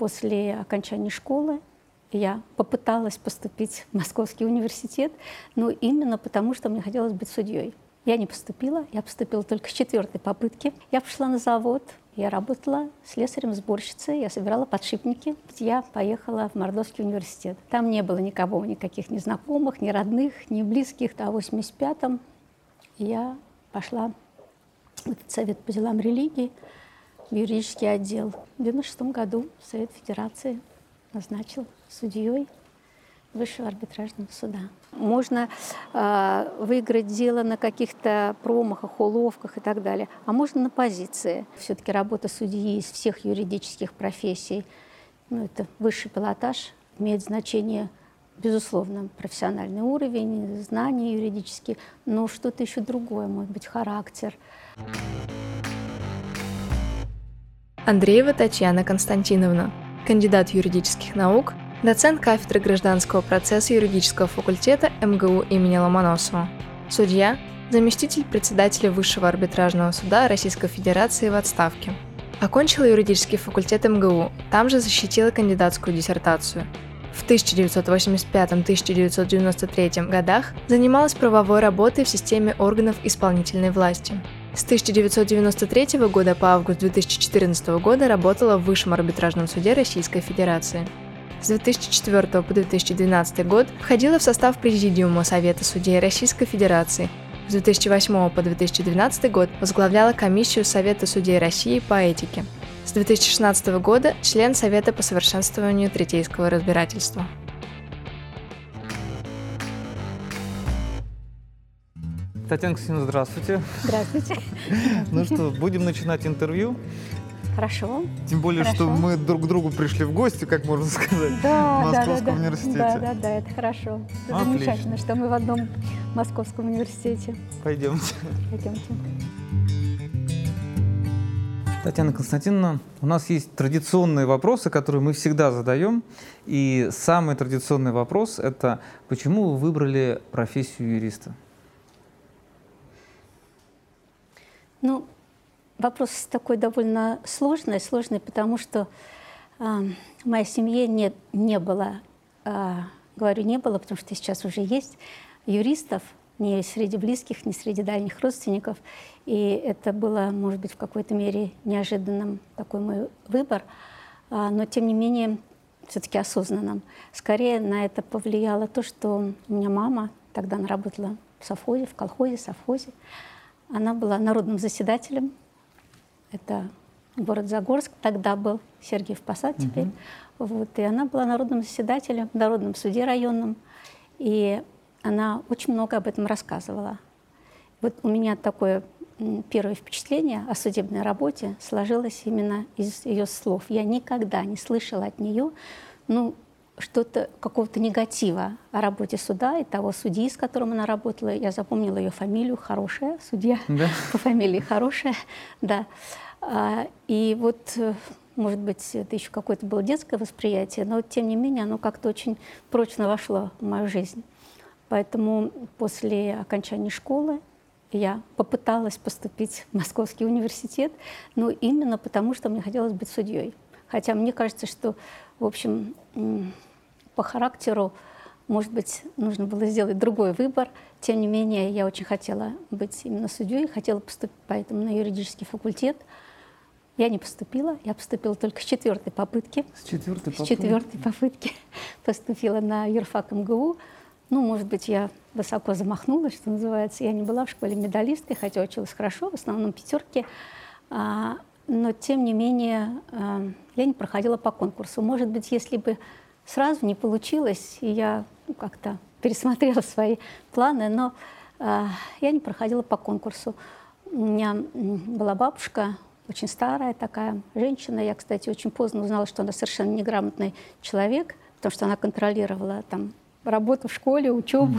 после окончания школы я попыталась поступить в Московский университет, но именно потому, что мне хотелось быть судьей. Я не поступила, я поступила только с четвертой попытки. Я пошла на завод, я работала слесарем-сборщицей, я собирала подшипники. Я поехала в Мордовский университет. Там не было никого, никаких ни знакомых, ни родных, ни близких. А в 85-м я пошла в этот Совет по делам религии, юридический отдел. В 96 году Совет Федерации назначил судьей Высшего арбитражного суда. Можно э, выиграть дело на каких-то промахах, уловках и так далее, а можно на позиции. Все-таки работа судьи из всех юридических профессий, ну, это высший пилотаж, имеет значение безусловно, профессиональный уровень, знания юридические, но что-то еще другое, может быть, характер. Андреева Татьяна Константиновна, кандидат юридических наук, доцент кафедры гражданского процесса юридического факультета МГУ имени Ломоносова, судья, заместитель председателя Высшего арбитражного суда Российской Федерации в отставке. Окончила юридический факультет МГУ, там же защитила кандидатскую диссертацию. В 1985-1993 годах занималась правовой работой в системе органов исполнительной власти. С 1993 года по август 2014 года работала в Высшем арбитражном суде Российской Федерации. С 2004 по 2012 год входила в состав Президиума Совета судей Российской Федерации. С 2008 по 2012 год возглавляла комиссию Совета судей России по этике. С 2016 года член Совета по совершенствованию третейского разбирательства. Татьяна Кристина, здравствуйте. Здравствуйте. Ну что, будем начинать интервью. Хорошо. Тем более, хорошо. что мы друг к другу пришли в гости, как можно сказать, да, в Московском да, да, университете. Да, да, да, это хорошо. Это Отлично. замечательно, что мы в одном Московском университете. Пойдемте. Пойдемте. Татьяна Константиновна, у нас есть традиционные вопросы, которые мы всегда задаем. И самый традиционный вопрос – это почему вы выбрали профессию юриста? Ну, вопрос такой довольно сложный, сложный, потому что э, в моей семье не, не было, э, говорю не было, потому что сейчас уже есть юристов, ни среди близких, ни среди дальних родственников. И это было, может быть, в какой-то мере неожиданным такой мой выбор, а, но тем не менее все-таки осознанным. Скорее на это повлияло то, что у меня мама, тогда она работала в совхозе, в колхозе, совхозе, она была народным заседателем. Это город Загорск, тогда был Сергеев Посад теперь. Угу. Вот, и она была народным заседателем в Народном суде районном. И она очень много об этом рассказывала. Вот у меня такое первое впечатление о судебной работе сложилось именно из ее слов. Я никогда не слышала от нее ну, что-то, какого-то негатива о работе суда и того судьи, с которым она работала. Я запомнила ее фамилию, хорошая судья, да? по фамилии хорошая, да. А, и вот, может быть, это еще какое-то было детское восприятие, но тем не менее оно как-то очень прочно вошло в мою жизнь. Поэтому после окончания школы я попыталась поступить в Московский университет, но именно потому, что мне хотелось быть судьей. Хотя мне кажется, что, в общем, по характеру, может быть, нужно было сделать другой выбор. Тем не менее, я очень хотела быть именно судьей, хотела поступить поэтому на юридический факультет. Я не поступила, я поступила только с четвертой попытки. С четвертой попытки? С четвертой попытки поступила на юрфак МГУ. Ну, может быть, я высоко замахнулась, что называется. Я не была в школе медалисткой, хотя училась хорошо, в основном пятерки. А, но, тем не менее, а, я не проходила по конкурсу. Может быть, если бы сразу не получилось, и я ну, как-то пересмотрела свои планы, но а, я не проходила по конкурсу. У меня была бабушка, очень старая такая женщина. Я, кстати, очень поздно узнала, что она совершенно неграмотный человек, потому что она контролировала там работу в школе, учебу.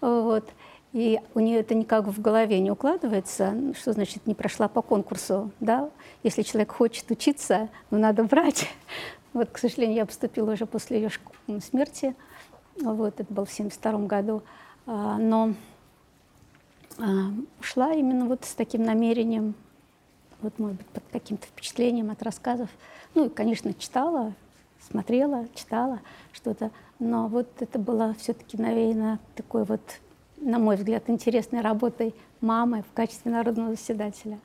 Uh-huh. Вот. И у нее это никак в голове не укладывается. Что значит не прошла по конкурсу? Да? Если человек хочет учиться, ну, надо брать. Вот, к сожалению, я поступила уже после ее смерти. Вот, это было в 1972 году. А, но ушла именно вот с таким намерением, вот, может быть, под каким-то впечатлением от рассказов. Ну и, конечно, читала смотрела, читала что-то. Но вот это было все-таки навеяно такой вот, на мой взгляд, интересной работой мамы в качестве народного заседателя.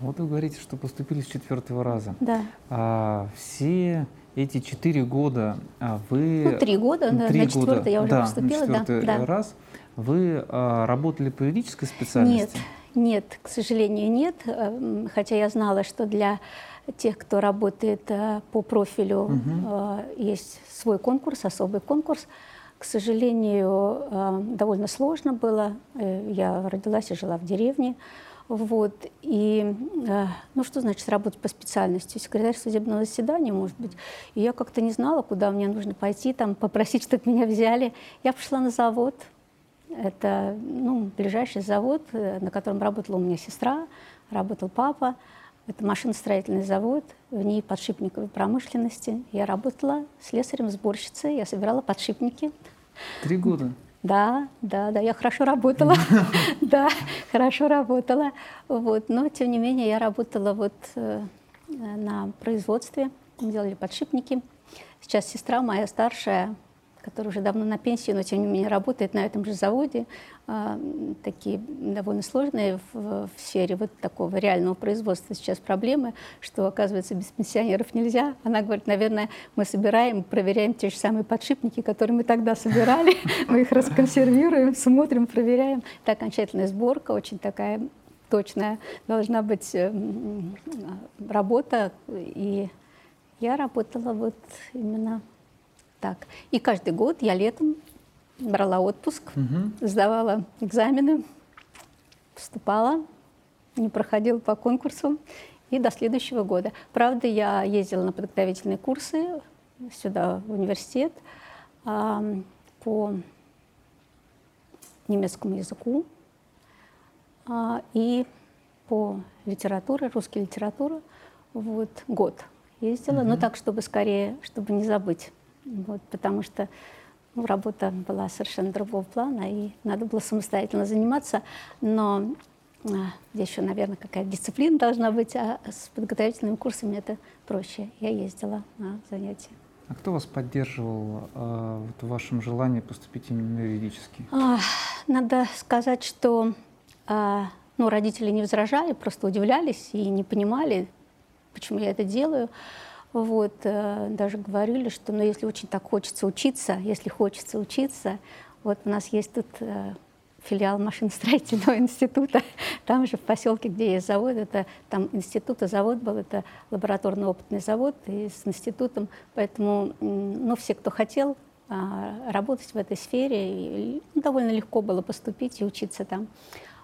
Вот вы говорите, что поступили с четвертого раза. Да. А, все эти четыре года а, вы... Ну, три года, ну, три на четвертый я уже да, поступила. На четвертый да, раз вы а, работали по юридической специальности? Нет, нет, к сожалению, нет. Э, хотя я знала, что для тех, кто работает э, по профилю, угу. есть свой конкурс, особый конкурс. К сожалению, довольно сложно было. Я родилась и жила в деревне. Вот. И, ну, что значит работать по специальности? Секретарь судебного заседания, может быть. И я как-то не знала, куда мне нужно пойти, там, попросить, чтобы меня взяли. Я пошла на завод, это ну, ближайший завод, э, на котором работала у меня сестра, работал папа. Это машиностроительный завод, в ней подшипниковой промышленности. Я работала слесарем-сборщицей, я собирала подшипники. Три года? Да, да, да, я хорошо работала, да, хорошо работала, вот, но тем не менее я работала вот э, на производстве, делали подшипники. Сейчас сестра моя старшая, который уже давно на пенсии, но тем не менее работает на этом же заводе, а, такие довольно сложные в, в сфере вот такого реального производства сейчас проблемы, что, оказывается, без пенсионеров нельзя. Она говорит, наверное, мы собираем, проверяем те же самые подшипники, которые мы тогда собирали, мы их расконсервируем, смотрим, проверяем. Это окончательная сборка, очень такая точная должна быть э, работа, и я работала вот именно так. И каждый год я летом брала отпуск, угу. сдавала экзамены, поступала, не проходила по конкурсу и до следующего года. Правда, я ездила на подготовительные курсы сюда, в университет, по немецкому языку э, и по литературе, русской литературе. Вот год ездила, угу. но так, чтобы скорее, чтобы не забыть вот, потому что ну, работа была совершенно другого плана, и надо было самостоятельно заниматься. Но а, здесь еще, наверное, какая-то дисциплина должна быть, а с подготовительными курсами это проще. Я ездила на занятия. А кто вас поддерживал э, в вашем желании поступить именно юридически? А, надо сказать, что э, ну, родители не возражали, просто удивлялись и не понимали, почему я это делаю. Вот, э, даже говорили, что ну, если очень так хочется учиться, если хочется учиться, вот у нас есть тут э, филиал машиностроительного института, там же в поселке, где есть завод, это там институт и завод был, это лабораторно-опытный завод и с институтом, поэтому ну, все, кто хотел а, работать в этой сфере, ну, довольно легко было поступить и учиться там.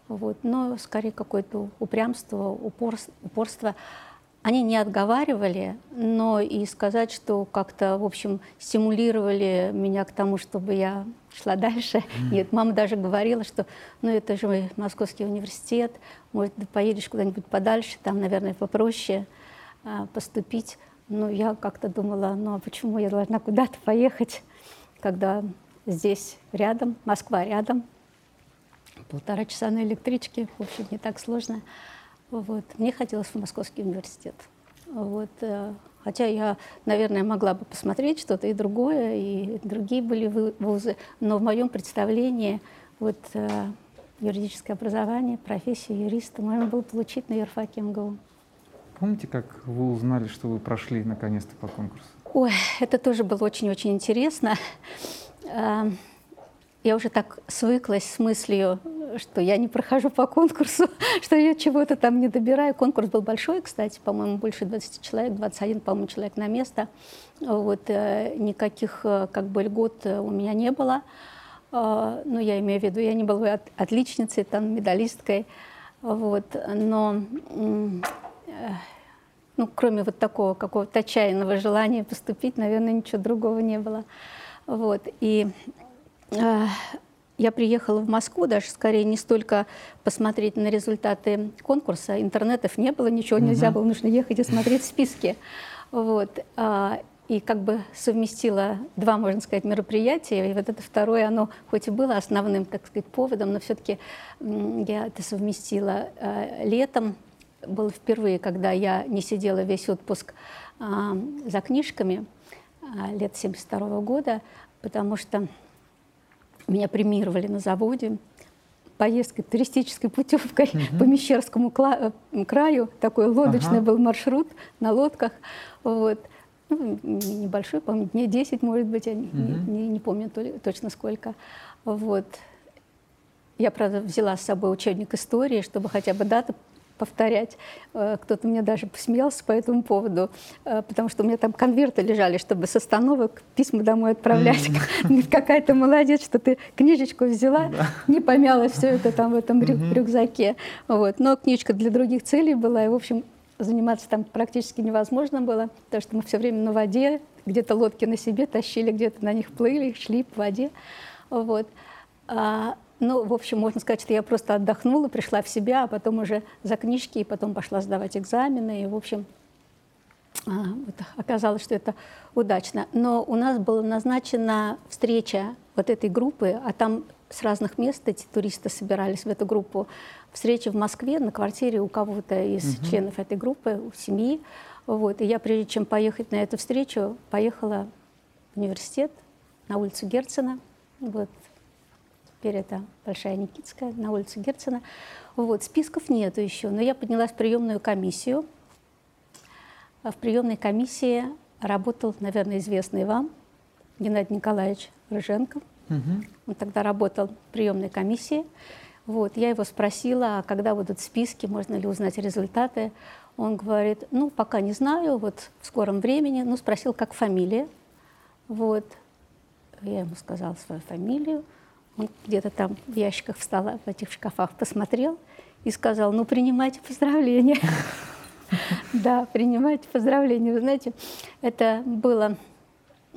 Вот. Но скорее какое-то упрямство, упорство, упорство они не отговаривали, но и сказать, что как-то, в общем, стимулировали меня к тому, чтобы я шла дальше. Нет, мама даже говорила, что ну это же Московский университет, может, ты поедешь куда-нибудь подальше, там, наверное, попроще а, поступить. Но я как-то думала, ну а почему я должна куда-то поехать, когда здесь рядом, Москва рядом, полтора часа на электричке, в общем, не так сложно. Вот. Мне хотелось в Московский университет. Вот. Э, хотя я, наверное, могла бы посмотреть что-то и другое, и другие были вузы, но в моем представлении вот, э, юридическое образование, профессию юриста можно было получить на юрфаке МГУ. Помните, как вы узнали, что вы прошли наконец-то по конкурсу? Ой, это тоже было очень-очень интересно. Эм, я уже так свыклась с мыслью, что я не прохожу по конкурсу, что я чего-то там не добираю. Конкурс был большой, кстати, по-моему, больше 20 человек, 21, по-моему, человек на место. Вот, э, никаких э, как бы льгот э, у меня не было. Ну, я имею в виду, я не была от, отличницей, там, медалисткой. Вот, но ну, кроме вот такого какого-то отчаянного желания поступить, наверное, ничего другого не было. Вот, и я приехала в Москву даже скорее не столько посмотреть на результаты конкурса, интернетов не было, ничего нельзя было, нужно ехать и смотреть списки. Вот. А, и как бы совместила два, можно сказать, мероприятия. И вот это второе, оно хоть и было основным, так сказать, поводом, но все-таки я это совместила а, летом. Было впервые, когда я не сидела весь отпуск а, за книжками, лет 72 года, потому что меня премировали на заводе поездкой, туристической путевкой угу. по Мещерскому э, краю. Такой лодочный ага. был маршрут на лодках. Вот. Ну, небольшой, по-моему, дней 10, может быть, я угу. не, не, не помню точно сколько. Вот. Я, правда, взяла с собой учебник истории, чтобы хотя бы дату повторять. Э, кто-то мне даже посмеялся по этому поводу, э, потому что у меня там конверты лежали, чтобы с остановок письма домой отправлять. Mm-hmm. Какая то молодец, что ты книжечку взяла, да. не помяла все это там в этом mm-hmm. рюкзаке. Вот. Но книжка для других целей была, и, в общем, заниматься там практически невозможно было, потому что мы все время на воде, где-то лодки на себе тащили, где-то на них плыли, шли по воде. Вот. Ну, в общем, можно сказать, что я просто отдохнула, пришла в себя, а потом уже за книжки, и потом пошла сдавать экзамены. И, в общем, а, вот оказалось, что это удачно. Но у нас была назначена встреча вот этой группы, а там с разных мест эти туристы собирались в эту группу. Встреча в Москве на квартире у кого-то из угу. членов этой группы, у семьи. Вот. И я, прежде чем поехать на эту встречу, поехала в университет на улицу Герцена. Вот, теперь это Большая Никитская, на улице Герцена. Вот, списков нету еще, но я поднялась в приемную комиссию. А в приемной комиссии работал, наверное, известный вам Геннадий Николаевич Рыженко. Угу. Он тогда работал в приемной комиссии. Вот, я его спросила, а когда будут списки, можно ли узнать результаты. Он говорит, ну, пока не знаю, вот в скором времени. Ну, спросил, как фамилия. Вот. Я ему сказала свою фамилию. Он где-то там в ящиках встала, в этих шкафах посмотрел и сказал, ну, принимайте поздравления. Да, принимайте поздравления. Вы знаете, это было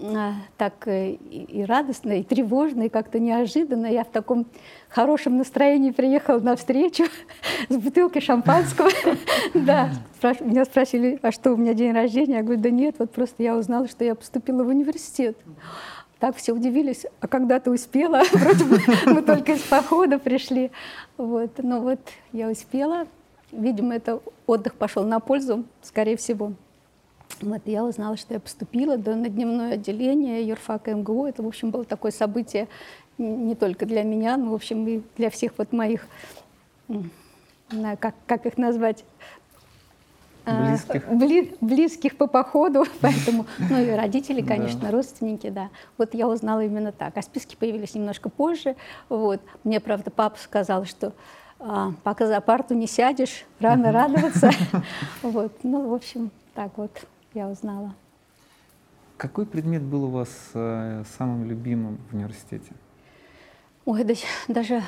а, так э, и радостно, и тревожно, и как-то неожиданно. Я в таком хорошем настроении приехала на встречу с бутылкой шампанского. Да, меня спросили, а что, у меня день рождения? Я говорю, да нет, вот просто я узнала, что я поступила в университет. Так все удивились, а когда ты успела? Вроде бы мы только из похода пришли. Вот. Но вот я успела. Видимо, это отдых пошел на пользу, скорее всего. Вот я узнала, что я поступила до на дневное отделение юрфака МГУ. Это, в общем, было такое событие не только для меня, но, в общем, и для всех вот моих, как, как их назвать, близких. Бли, близких по походу, поэтому, ну и родители, конечно, да. родственники, да. Вот я узнала именно так. А списки появились немножко позже. Вот. Мне, правда, папа сказал, что а, пока за парту не сядешь, рано радоваться. Вот. Ну, в общем, так вот я узнала. Какой предмет был у вас э, самым любимым в университете? Ой, да, даже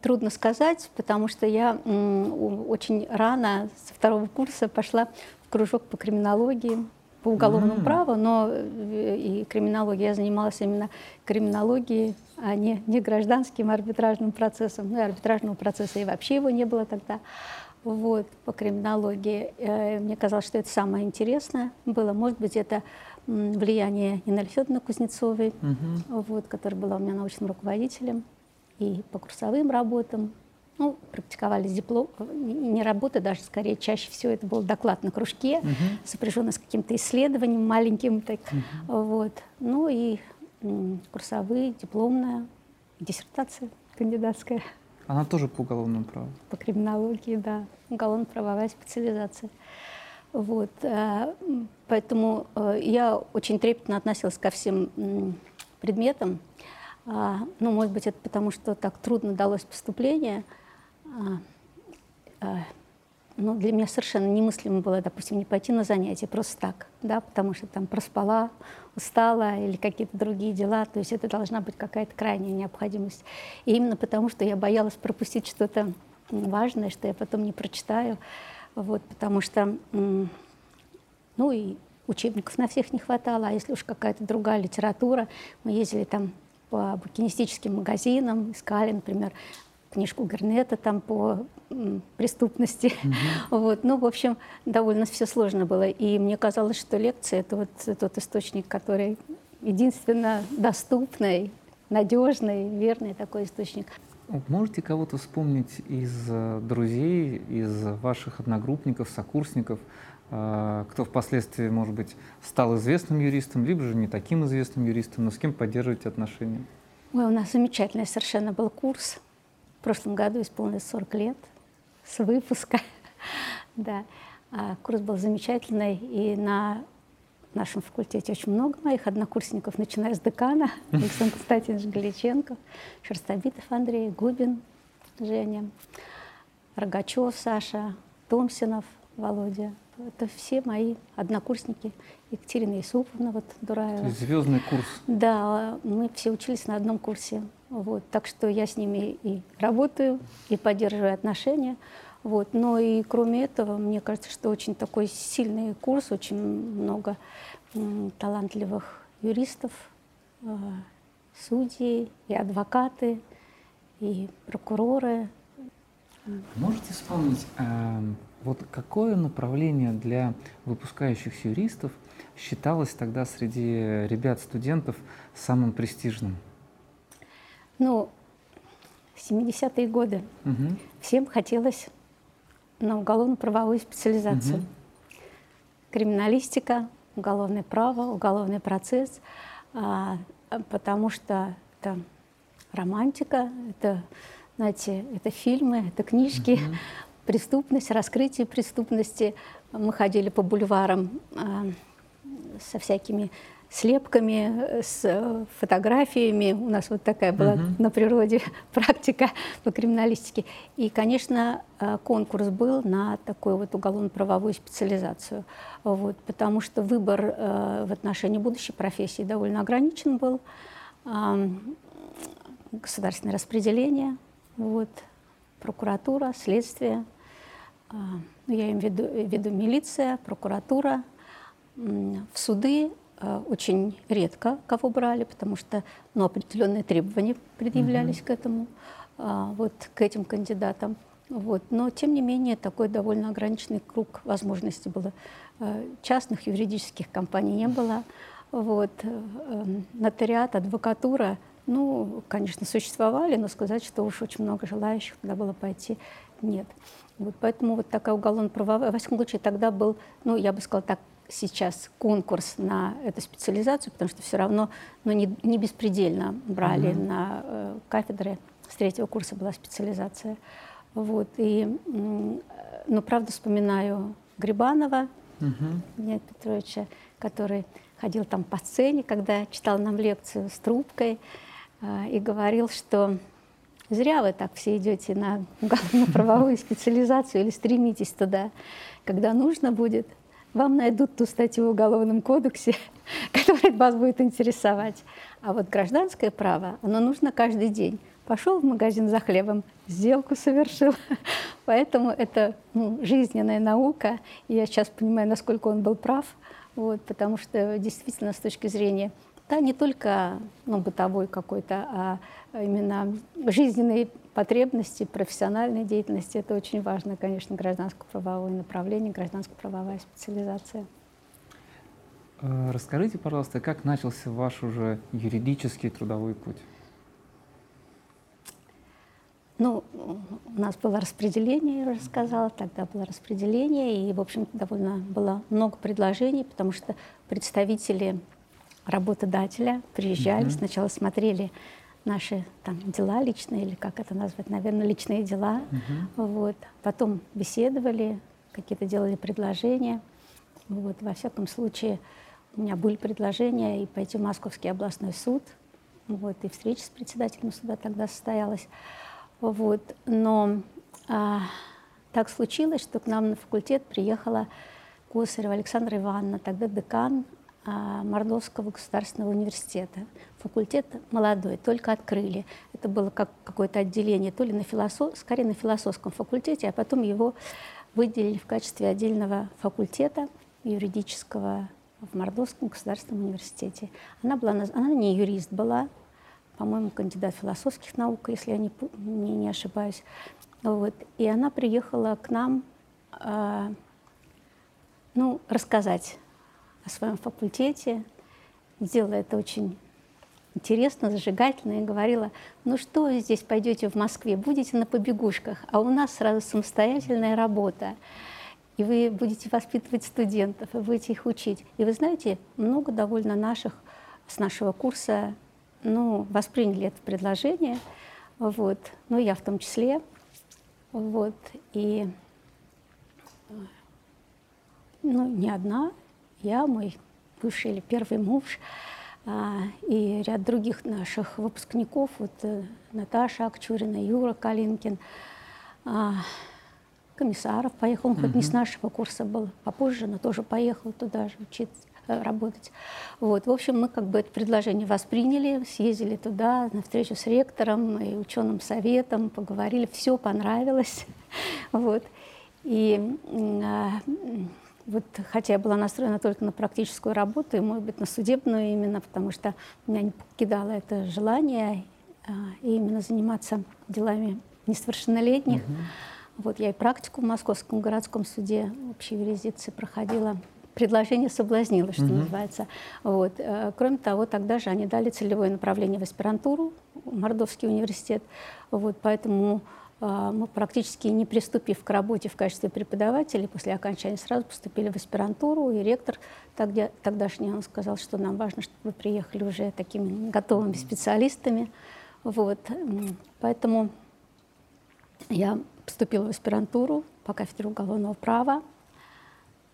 трудно сказать, потому что я очень рано, со второго курса, пошла в кружок по криминологии, по уголовному mm-hmm. праву, но э, и криминологией я занималась именно криминологией, а не, не гражданским арбитражным процессом. Ну, и арбитражного процесса и вообще его не было тогда. Вот, по криминологии. Э, мне казалось, что это самое интересное было. Может быть, это влияние Нины Алексеевны Кузнецовой, угу. вот, которая была у меня научным руководителем, и по курсовым работам. Ну, практиковались диплом, не работа даже, скорее, чаще всего это был доклад на кружке, угу. сопряженный с каким-то исследованием маленьким. Так, угу. вот. Ну и курсовые, дипломная, диссертация кандидатская. Она тоже по уголовному праву? По криминологии, да. Уголовно-правовая специализация. Вот, э, поэтому э, я очень трепетно относилась ко всем предметам. А, ну, может быть, это потому, что так трудно далось поступление. А, а, ну, для меня совершенно немыслимо было, допустим, не пойти на занятия просто так, да, потому что там проспала, устала или какие-то другие дела. То есть это должна быть какая-то крайняя необходимость. И именно потому, что я боялась пропустить что-то важное, что я потом не прочитаю. Вот, потому что, ну и учебников на всех не хватало, а если уж какая-то другая литература, мы ездили там по букинистическим магазинам, искали, например, книжку Гернета там по преступности. Mm-hmm. Вот. Ну, в общем, довольно все сложно было. И мне казалось, что лекция — это вот тот источник, который единственно доступный, надежный, верный такой источник. Можете кого-то вспомнить из э, друзей, из ваших одногруппников, сокурсников, а, кто впоследствии, может быть, стал известным юристом, либо же не таким известным юристом, но с кем поддерживаете отношения? Ой, у нас замечательный совершенно был курс. В прошлом году исполнилось 40 лет с выпуска. да. А курс был замечательный, и на нашем факультете очень много моих однокурсников, начиная с декана Александр Константинович Галиченко, Шерстобитов Андрей, Губин Женя, Рогачев Саша, Томсинов Володя, это все мои однокурсники. Екатерина Исуповна, вот Дураева. звездный курс. Да, мы все учились на одном курсе. Вот, так что я с ними и работаю, и поддерживаю отношения. Вот. Но и кроме этого, мне кажется, что очень такой сильный курс, очень много талантливых юристов, э, судей и адвокаты, и прокуроры. Можете вспомнить, э, вот какое направление для выпускающихся юристов считалось тогда среди ребят-студентов самым престижным? Ну, 70-е годы. Угу. Всем хотелось на уголовно-правовую специализацию. Угу. Криминалистика, уголовное право, уголовный процесс, а, потому что это романтика, это, знаете, это фильмы, это книжки, угу преступность, раскрытие преступности. Мы ходили по бульварам а, со всякими слепками, с фотографиями. У нас вот такая была uh-huh. на природе практика по криминалистике. И, конечно, а, конкурс был на такую вот уголовно-правовую специализацию. Вот, потому что выбор в отношении будущей профессии довольно ограничен был. Государственное распределение, вот, прокуратура, следствие, а, ну, я имею в виду, в виду милиция, прокуратура, в суды очень редко кого брали, потому что ну, определенные требования предъявлялись угу. к этому, а, вот к этим кандидатам. Вот. Но, тем не менее, такой довольно ограниченный круг возможностей было. Частных юридических компаний не было. Вот. Э, нотариат, адвокатура – ну, конечно, существовали, но сказать, что уж очень много желающих туда было пойти, нет. Вот поэтому вот такая уголовно-правовая, во всяком случае, тогда был, ну, я бы сказала так, сейчас конкурс на эту специализацию, потому что все равно ну, не, не беспредельно брали mm-hmm. на э, кафедры. С третьего курса была специализация. Вот, и, ну, правда, вспоминаю Грибанова mm-hmm. Леонида Петровича, который ходил там по сцене, когда читал нам лекцию с трубкой. А, и говорил, что зря вы так все идете на уголовно-правовую специализацию или стремитесь туда. Когда нужно будет, вам найдут ту статью в Уголовном кодексе, которая вас будет интересовать. А вот гражданское право, оно нужно каждый день. Пошел в магазин за хлебом, сделку совершил. Поэтому это ну, жизненная наука. И я сейчас понимаю, насколько он был прав. Вот, потому что действительно с точки зрения да, не только ну, бытовой какой-то, а именно жизненные потребности, профессиональной деятельности. Это очень важно, конечно, гражданско-правовое направление, гражданско-правовая специализация. Э, расскажите, пожалуйста, как начался ваш уже юридический трудовой путь? Ну, у нас было распределение, я уже сказала, тогда было распределение, и, в общем довольно было много предложений, потому что представители работодателя, приезжали, mm-hmm. сначала смотрели наши там дела личные, или как это назвать, наверное, личные дела. Mm-hmm. Вот. Потом беседовали, какие-то делали предложения. Вот. Во всяком случае, у меня были предложения и пойти в Московский областной суд. Вот. И встреча с председателем суда тогда состоялась. Вот. Но а, так случилось, что к нам на факультет приехала Косарева Александра Ивановна, тогда декан Мордовского государственного университета. Факультет молодой, только открыли. Это было как какое-то отделение, то ли на философ, скорее на философском факультете, а потом его выделили в качестве отдельного факультета юридического в Мордовском государственном университете. Она, была, она не юрист была, по-моему, кандидат философских наук, если я не, не, не ошибаюсь. Вот. И она приехала к нам э, ну, рассказать о своем факультете, сделала это очень интересно, зажигательно, и говорила, ну что здесь пойдете в Москве, будете на побегушках, а у нас сразу самостоятельная работа. И вы будете воспитывать студентов, и будете их учить. И вы знаете, много довольно наших с нашего курса ну, восприняли это предложение, вот, ну, я в том числе, вот, и ну, не одна, я, мой бывший или первый муж, а, и ряд других наших выпускников, вот э, Наташа Акчурина, Юра Калинкин, а, Комиссаров поехал, он хоть не с нашего курса был, попозже, но тоже поехал туда же учиться э, работать. Вот. В общем, мы как бы это предложение восприняли, съездили туда на встречу с ректором и ученым советом, поговорили, все понравилось. Вот. И а, вот, хотя я была настроена только на практическую работу и, может быть, на судебную именно, потому что меня не покидало это желание а, именно заниматься делами несовершеннолетних. Угу. Вот я и практику в Московском городском суде общей юрисдикции проходила. Предложение соблазнило, что угу. называется. Вот. Э, кроме того, тогда же они дали целевое направление в аспирантуру, Мордовский университет. Вот, поэтому мы практически не приступив к работе в качестве преподавателей, после окончания сразу поступили в аспирантуру, и ректор тогда, тогдашний он сказал, что нам важно, чтобы вы приехали уже такими готовыми специалистами. Вот. Поэтому я поступила в аспирантуру по кафедре уголовного права,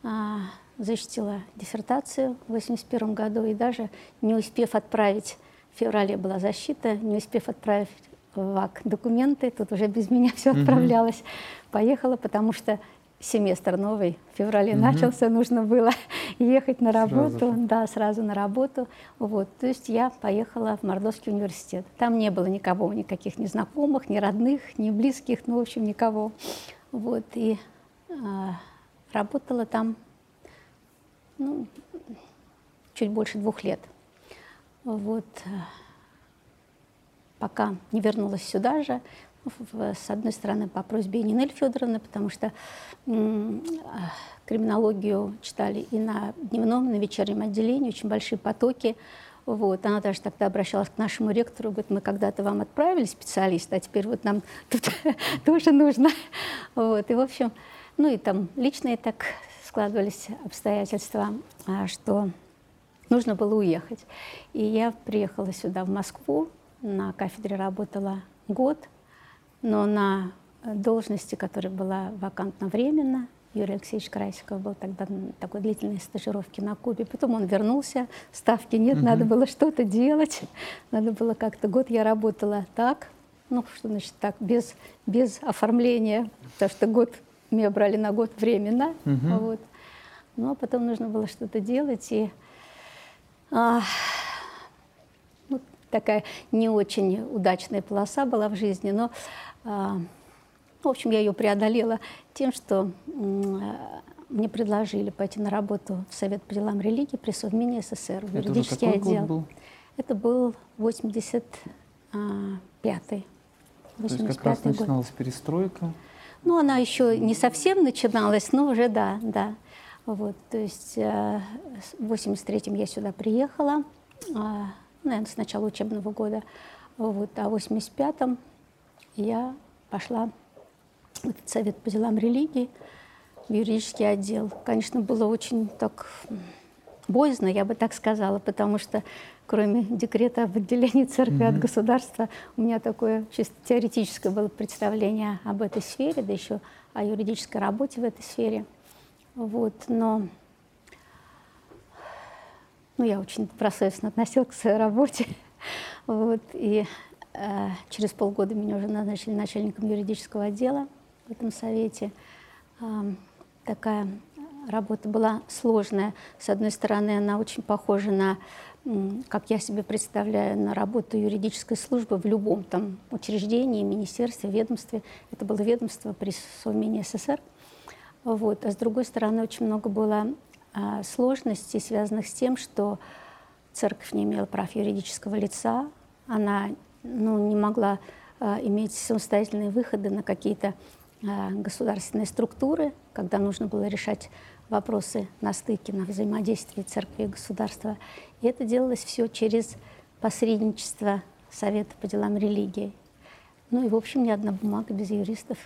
а, защитила диссертацию в 1981 году, и даже не успев отправить, в феврале была защита, не успев отправить ВАК документы, тут уже без меня все отправлялось. Угу. Поехала, потому что семестр новый в феврале угу. начался, нужно было ехать на работу, сразу. да, сразу на работу. Вот, то есть я поехала в Мордовский университет. Там не было никого, никаких ни знакомых, ни родных, ни близких, ну, в общем, никого. Вот, и э, работала там ну, чуть больше двух лет. Вот пока не вернулась сюда же, с одной стороны, по просьбе Нинель Федоровны, потому что криминологию читали и на дневном, и на вечернем отделении, очень большие потоки. Вот. Она даже тогда обращалась к нашему ректору, говорит, мы когда-то вам отправили специалиста, а теперь вот нам тут тоже нужно. Вот. И, в общем, ну и там личные так складывались обстоятельства, а, что нужно было уехать. И я приехала сюда, в Москву, на кафедре работала год, но на должности, которая была вакантна временно, Юрий Алексеевич Красиков был тогда на такой длительной стажировке на Кубе. Потом он вернулся, ставки нет, угу. надо было что-то делать. Надо было как-то... Год я работала так, ну, что значит так, без, без оформления, потому что год меня брали на год временно. Угу. Вот. А потом нужно было что-то делать, и... А, такая не очень удачная полоса была в жизни, но, а, в общем, я ее преодолела тем, что мне предложили пойти на работу в Совет по делам религии при Совмине СССР, в юридический Это отдел. Год был? Это был 85-й. То есть как раз год. начиналась перестройка? Ну, она еще не совсем начиналась, но уже да, да. Вот, то есть э, в 83-м я сюда приехала. А, наверное, с начала учебного года. Вот. А в 85-м я пошла в этот совет по делам религии, в юридический отдел. Конечно, было очень так боязно, я бы так сказала, потому что кроме декрета об отделении церкви mm-hmm. от государства, у меня такое чисто теоретическое было представление об этой сфере, да еще о юридической работе в этой сфере. Вот, но ну, я очень добросовестно относилась к своей работе. Вот, и э, через полгода меня уже назначили начальником юридического отдела в этом совете. Э, такая работа была сложная. С одной стороны, она очень похожа на, как я себе представляю, на работу юридической службы в любом там учреждении, министерстве, ведомстве. Это было ведомство при Совмине СССР. Вот. А с другой стороны, очень много было сложностей, связанных с тем, что церковь не имела прав юридического лица, она ну, не могла а, иметь самостоятельные выходы на какие-то а, государственные структуры, когда нужно было решать вопросы на стыке, на взаимодействии церкви и государства. И это делалось все через посредничество Совета по делам религии. Ну и, в общем, ни одна бумага без юристов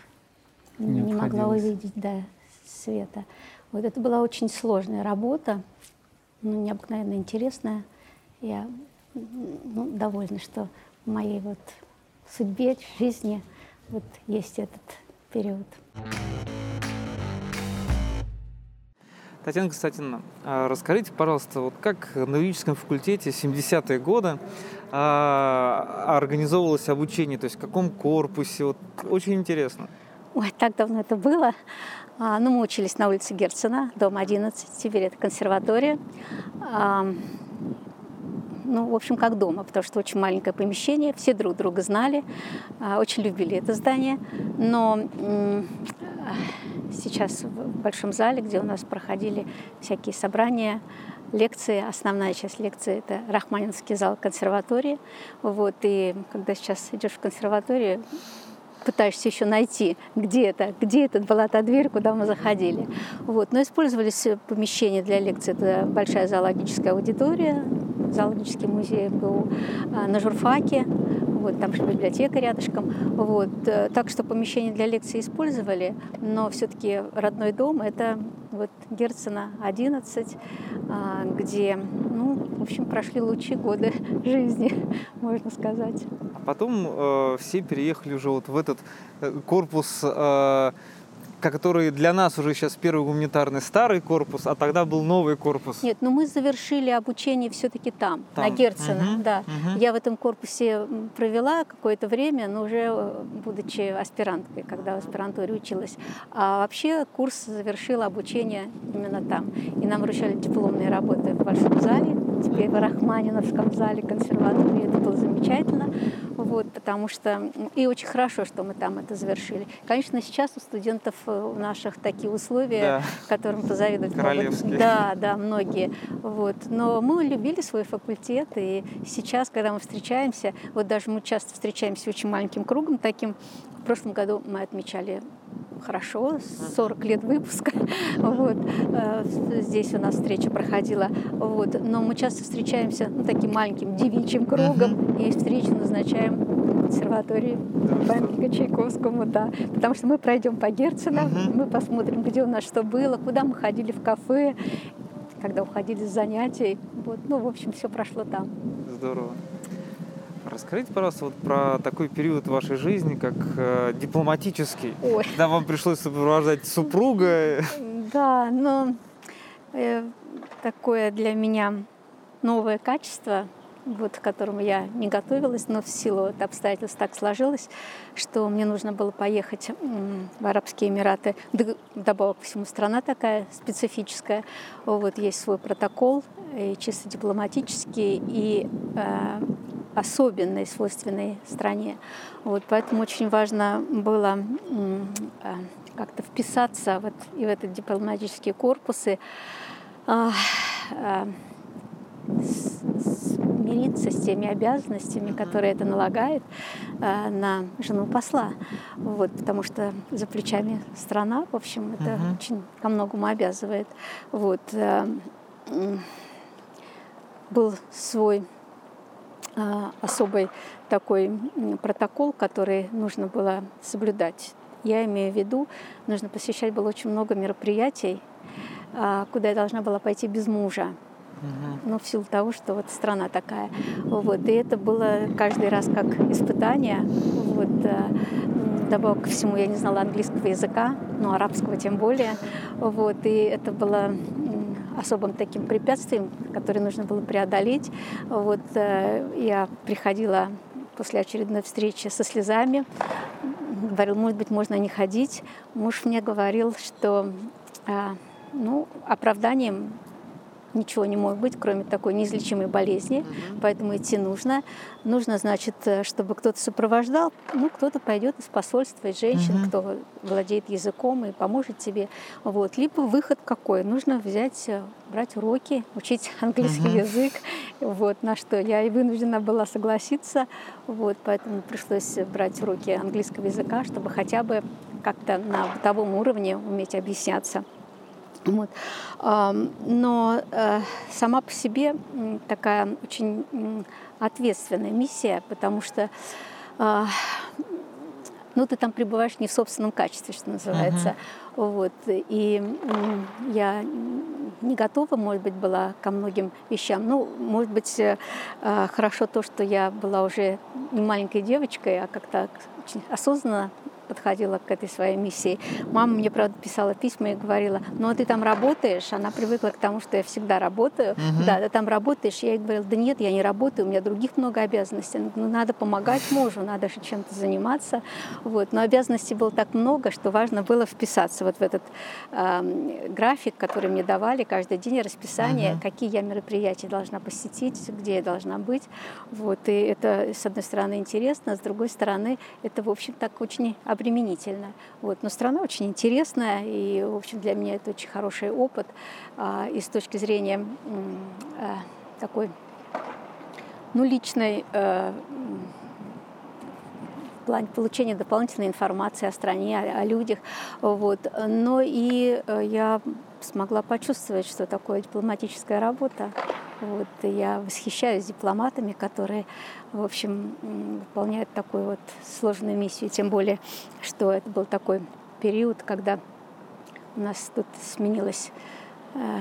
не, не могла увидеть да, света. Вот это была очень сложная работа, ну, необыкновенно интересная. Я ну, довольна, что в моей вот судьбе, жизни вот есть этот период. Татьяна Константиновна, а расскажите, пожалуйста, вот как на юридическом факультете 70-е годы а, организовывалось обучение, то есть в каком корпусе, вот очень интересно. Ой, так давно это было. А, ну, мы учились на улице Герцена, дом 11, теперь это консерватория. А, ну, в общем, как дома, потому что очень маленькое помещение, все друг друга знали, а, очень любили это здание. Но сейчас в большом зале, где у нас проходили всякие собрания, лекции, основная часть лекции – это Рахманинский зал консерватории. Вот, и когда сейчас идешь в консерваторию, пытаешься еще найти, где это, где это была та дверь, куда мы заходили. Вот. Но использовались помещения для лекций. Это большая зоологическая аудитория, зоологический музей был а, на журфаке, вот, там же библиотека рядышком. Вот. Э, так что помещение для лекций использовали, но все-таки родной дом — это вот Герцена 11, а, где, ну, в общем, прошли лучшие годы жизни, можно сказать. Потом э, все переехали уже вот в этот э, корпус э, который для нас уже сейчас первый гуманитарный старый корпус, а тогда был новый корпус. Нет, но мы завершили обучение все-таки там, там, на Герцена. Угу, да. Угу. Я в этом корпусе провела какое-то время, но уже э, будучи аспиранткой, когда в аспирантуре училась. А вообще курс завершила обучение именно там. И нам вручали дипломные работы в большом зале, теперь в Рахманиновском зале консерватории. Это было замечательно. Вот, потому что и очень хорошо, что мы там это завершили. Конечно, сейчас у студентов э, у наших такие условия, да. которым позавидовать могут. Да, да, многие. Вот. Но мы любили свой факультет, и сейчас, когда мы встречаемся, вот даже мы часто встречаемся очень маленьким кругом таким. В прошлом году мы отмечали хорошо, 40 лет выпуска. Вот. Э, здесь у нас встреча проходила. Вот. Но мы часто встречаемся ну, таким маленьким девичьим кругом и встречу назначаем в консерватории памятника Чайковскому, да. Потому что мы пройдем по Герцена, мы посмотрим, где у нас что было, куда мы ходили в кафе, когда уходили с занятий. Вот. Ну, в общем, все прошло там. Здорово. Расскажите, пожалуйста, вот про такой период вашей жизни, как э, дипломатический. Ой. Когда вам пришлось сопровождать супруга. Да, но э, такое для меня новое качество, вот, к которому я не готовилась, но в силу вот, обстоятельств так сложилось, что мне нужно было поехать в Арабские Эмираты. Добавок к всему страна такая специфическая. Вот есть свой протокол, и чисто дипломатический, и э, особенной, свойственной стране. Вот, поэтому очень важно было а, как-то вписаться вот и в этот дипломатические корпусы, а, а, смириться с теми обязанностями, которые это налагает на жену посла. Вот, потому что за плечами страна, в общем, это uh-huh. очень ко многому обязывает. Вот, был свой а, особый такой протокол, который нужно было соблюдать. Я имею в виду, нужно посещать было очень много мероприятий, а, куда я должна была пойти без мужа. Угу. Ну, в силу того, что вот страна такая. Вот. И это было каждый раз как испытание. Вот. Э, добавок ко всему я не знала английского языка, но арабского тем более. Вот. И это было особым таким препятствием, которое нужно было преодолеть. Вот э, я приходила после очередной встречи со слезами, говорил, может быть, можно не ходить. Муж мне говорил, что э, ну, оправданием ничего не может быть, кроме такой неизлечимой болезни, угу. поэтому идти нужно. Нужно, значит, э, чтобы кто-то сопровождал, ну, кто-то пойдет из посольства, из женщин, угу. кто владеет языком и поможет тебе. Вот. Либо выход какой? Нужно взять, э, брать уроки, учить английский угу. язык, вот, на что я и вынуждена была согласиться, вот, поэтому пришлось брать уроки английского языка, чтобы хотя бы как-то на бытовом уровне уметь объясняться. Вот. Но э, сама по себе такая очень ответственная миссия, потому что а, ну, ты там пребываешь не в собственном качестве, что называется. Uh-huh. Вот. И я не готова, может быть, была ко многим вещам. Ну, может быть, э, хорошо то, что я была уже не маленькой девочкой, а как-то очень осознанно подходила к этой своей миссии. Мама мне, правда, писала письма и говорила, ну а ты там работаешь? Она привыкла к тому, что я всегда работаю. Угу. Да, ты там работаешь? Я ей говорила, да нет, я не работаю, у меня других много обязанностей. Ну, надо помогать мужу, надо же чем-то заниматься. Вот. Но обязанностей было так много, что важно было вписаться вот в этот э, график, который мне давали каждый день, расписание, угу. какие я мероприятия должна посетить, где я должна быть. Вот. И это, с одной стороны, интересно, а с другой стороны, это, в общем, так очень обременительно. Вот. Но страна очень интересная, и, в общем, для меня это очень хороший опыт. А, и с точки зрения а, такой, ну, личной а, в плане получения дополнительной информации о стране, о, о людях. Вот. Но и э, я смогла почувствовать, что такое дипломатическая работа. Вот, я восхищаюсь дипломатами, которые, в общем, выполняют такую вот сложную миссию. Тем более, что это был такой период, когда у нас тут сменилась э,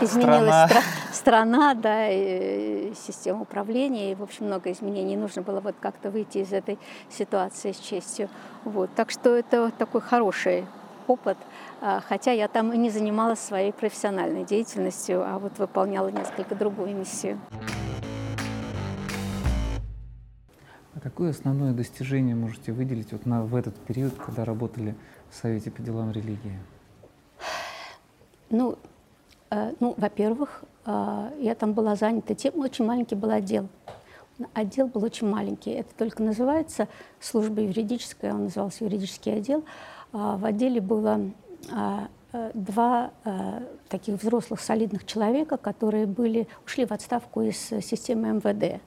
изменилась страна, стра- страна да, и система управления, и, в общем, много изменений. Нужно было вот как-то выйти из этой ситуации с честью. Вот. Так что это такой хороший опыт, хотя я там и не занималась своей профессиональной деятельностью, а вот выполняла несколько другую миссию. А какое основное достижение можете выделить вот на, в этот период, когда работали в Совете по делам религии? Ну, э, ну во-первых, э, я там была занята тем, очень маленький был отдел. Отдел был очень маленький. Это только называется служба юридическая, он назывался юридический отдел. А в отделе было а, два э, таких взрослых солидных человека, которые были, ушли в отставку из системы МВД.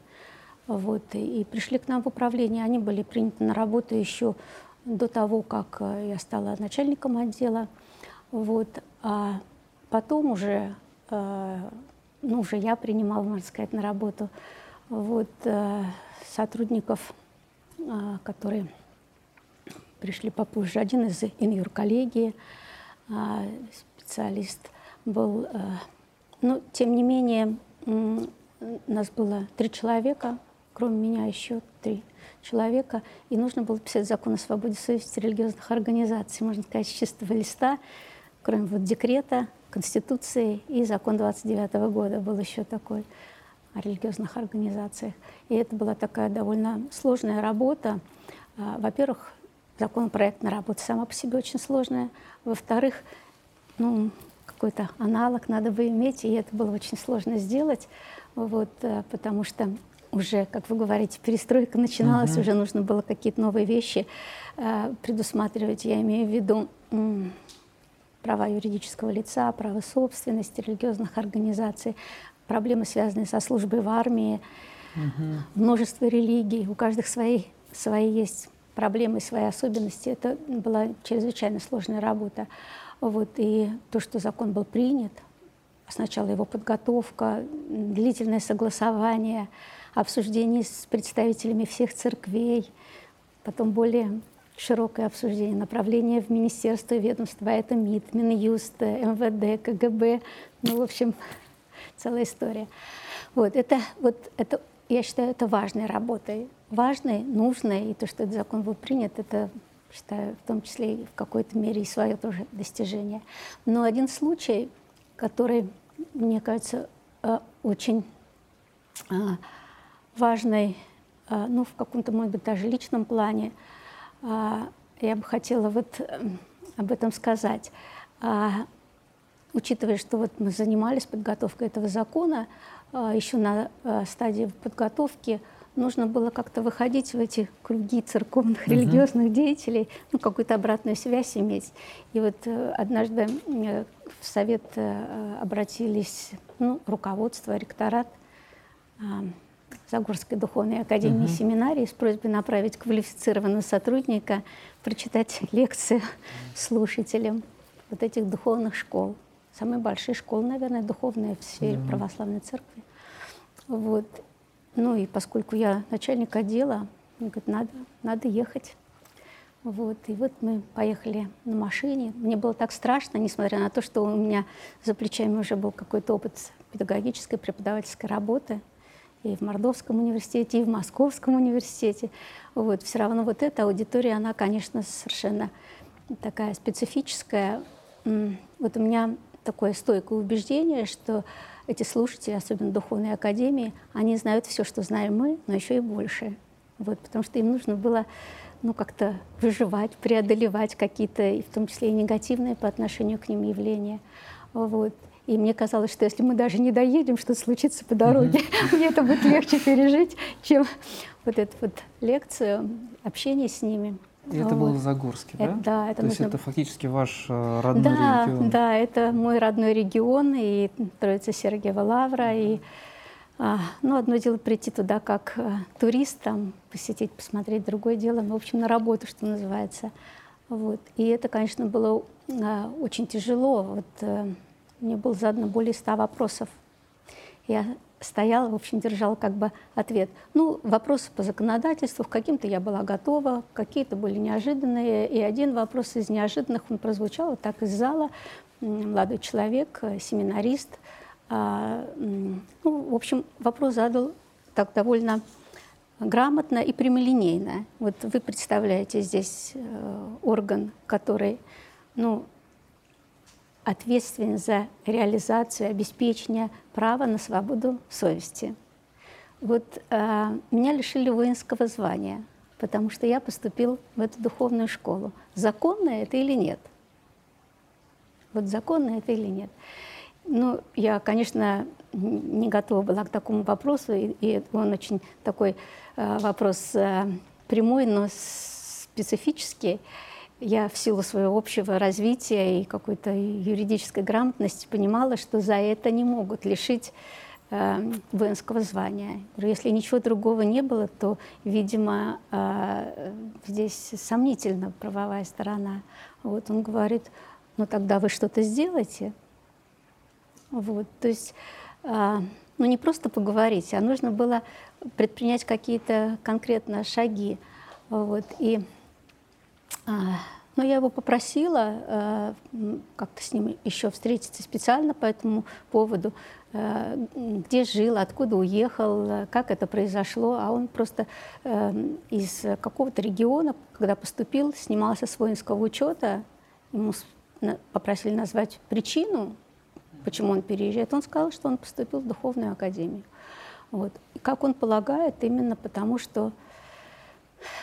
Вот, и пришли к нам в управление. Они были приняты на работу еще до того, как э, я стала начальником отдела. Вот. А потом уже, ну, уже я принимала, можно сказать, на работу вот, сотрудников, которые пришли попозже. Один из инюр-коллегии, а, специалист был. Э, но, тем не менее, нас было три человека, кроме меня еще три человека, и нужно было писать закон о свободе совести религиозных организаций, можно сказать, с чистого листа, кроме вот декрета, Конституции и закон 29 -го года был еще такой о религиозных организациях. И это была такая довольно сложная работа. А, во-первых, законопроектная работа сама по себе очень сложная. Во-вторых, ну, какой-то аналог надо бы иметь, и это было очень сложно сделать, вот, э, потому что уже, как вы говорите, перестройка начиналась, uh-huh. уже нужно было какие-то новые вещи э, предусматривать. Я имею в виду м, права юридического лица, права собственности, религиозных организаций, проблемы, связанные со службой в армии, uh-huh. множество религий, у каждых свои, свои есть проблемы, свои особенности. Это была чрезвычайно сложная работа. Вот, и то, что закон был принят, сначала его подготовка, длительное согласование, обсуждение с представителями всех церквей, потом более широкое обсуждение, направление в министерство и ведомство, это МИД, Минюст, МВД, КГБ, ну, в общем, целая история. Вот, это, вот, это, я считаю, это важной работой важное, нужное, и то, что этот закон был принят, это, считаю, в том числе и в какой-то мере и свое тоже достижение. Но один случай, который, мне кажется, э, очень э, важный, э, ну, в каком-то, может быть, даже личном плане, я бы хотела вот об этом сказать. Учитывая, что вот мы занимались подготовкой этого закона, еще на стадии подготовки – нужно было как-то выходить в эти круги церковных, uh-huh. религиозных деятелей, ну, какую-то обратную связь иметь. И вот э, однажды э, в совет э, обратились ну, руководство, ректорат Загорской духовной академии uh-huh. семинарии с просьбой направить квалифицированного сотрудника прочитать лекцию слушателям вот этих духовных школ. Самые большие школы, наверное, духовные в сфере uh-huh. православной церкви. Вот. Ну и поскольку я начальник отдела, Он говорит, надо, надо ехать. Вот. И вот мы поехали на машине. Мне было так страшно, несмотря на то, что у меня за плечами уже был какой-то опыт педагогической, преподавательской работы и в Мордовском университете, и в Московском университете. Вот. Все равно вот эта аудитория, она, конечно, совершенно такая специфическая. Вот у меня такое стойкое убеждение, что эти слушатели, особенно Духовной Академии, они знают все, что знаем мы, но еще и больше. Вот, потому что им нужно было ну, как-то выживать, преодолевать какие-то, в том числе и негативные по отношению к ним явления. Вот. И мне казалось, что если мы даже не доедем, что случится по дороге, mm-hmm. мне это будет легче пережить, чем вот эту вот лекцию, общение с ними. И это было в Загорске, да? Это, да, это То нужно... есть это фактически ваш э, родной да, регион? Да, это мой родной регион, и Троица Сергиева Лавра, и а, ну, одно дело прийти туда как а, турист, там, посетить, посмотреть, другое дело, ну, в общем, на работу, что называется. Вот. И это, конечно, было а, очень тяжело. Вот, а, мне было задано более ста вопросов. Я стояла, в общем, держала как бы ответ. Ну, вопросы по законодательству, к каким-то я была готова, какие-то были неожиданные. И один вопрос из неожиданных, он прозвучал вот так из зала. Молодой человек, э, семинарист. А, ну, в общем, вопрос задал так довольно грамотно и прямолинейно. Вот вы представляете здесь э, орган, который, ну, ответственен за реализацию, обеспечение права на свободу совести. Вот э, меня лишили воинского звания, потому что я поступил в эту духовную школу. Законно это или нет? Вот законно это или нет? Ну, я, конечно, не готова была к такому вопросу, и, и он очень такой э, вопрос э, прямой, но специфический я в силу своего общего развития и какой-то юридической грамотности понимала, что за это не могут лишить э, воинского звания. Если ничего другого не было, то, видимо, э, здесь сомнительна правовая сторона. Вот он говорит, ну тогда вы что-то сделаете. Вот, то есть, э, ну не просто поговорить, а нужно было предпринять какие-то конкретные шаги. Вот, и но я его попросила э, как-то с ним еще встретиться специально по этому поводу, э, где жил, откуда уехал, как это произошло. А он просто э, из какого-то региона, когда поступил, снимался с воинского учета, ему попросили назвать причину, почему он переезжает. Он сказал, что он поступил в духовную академию. Вот. И как он полагает, именно потому что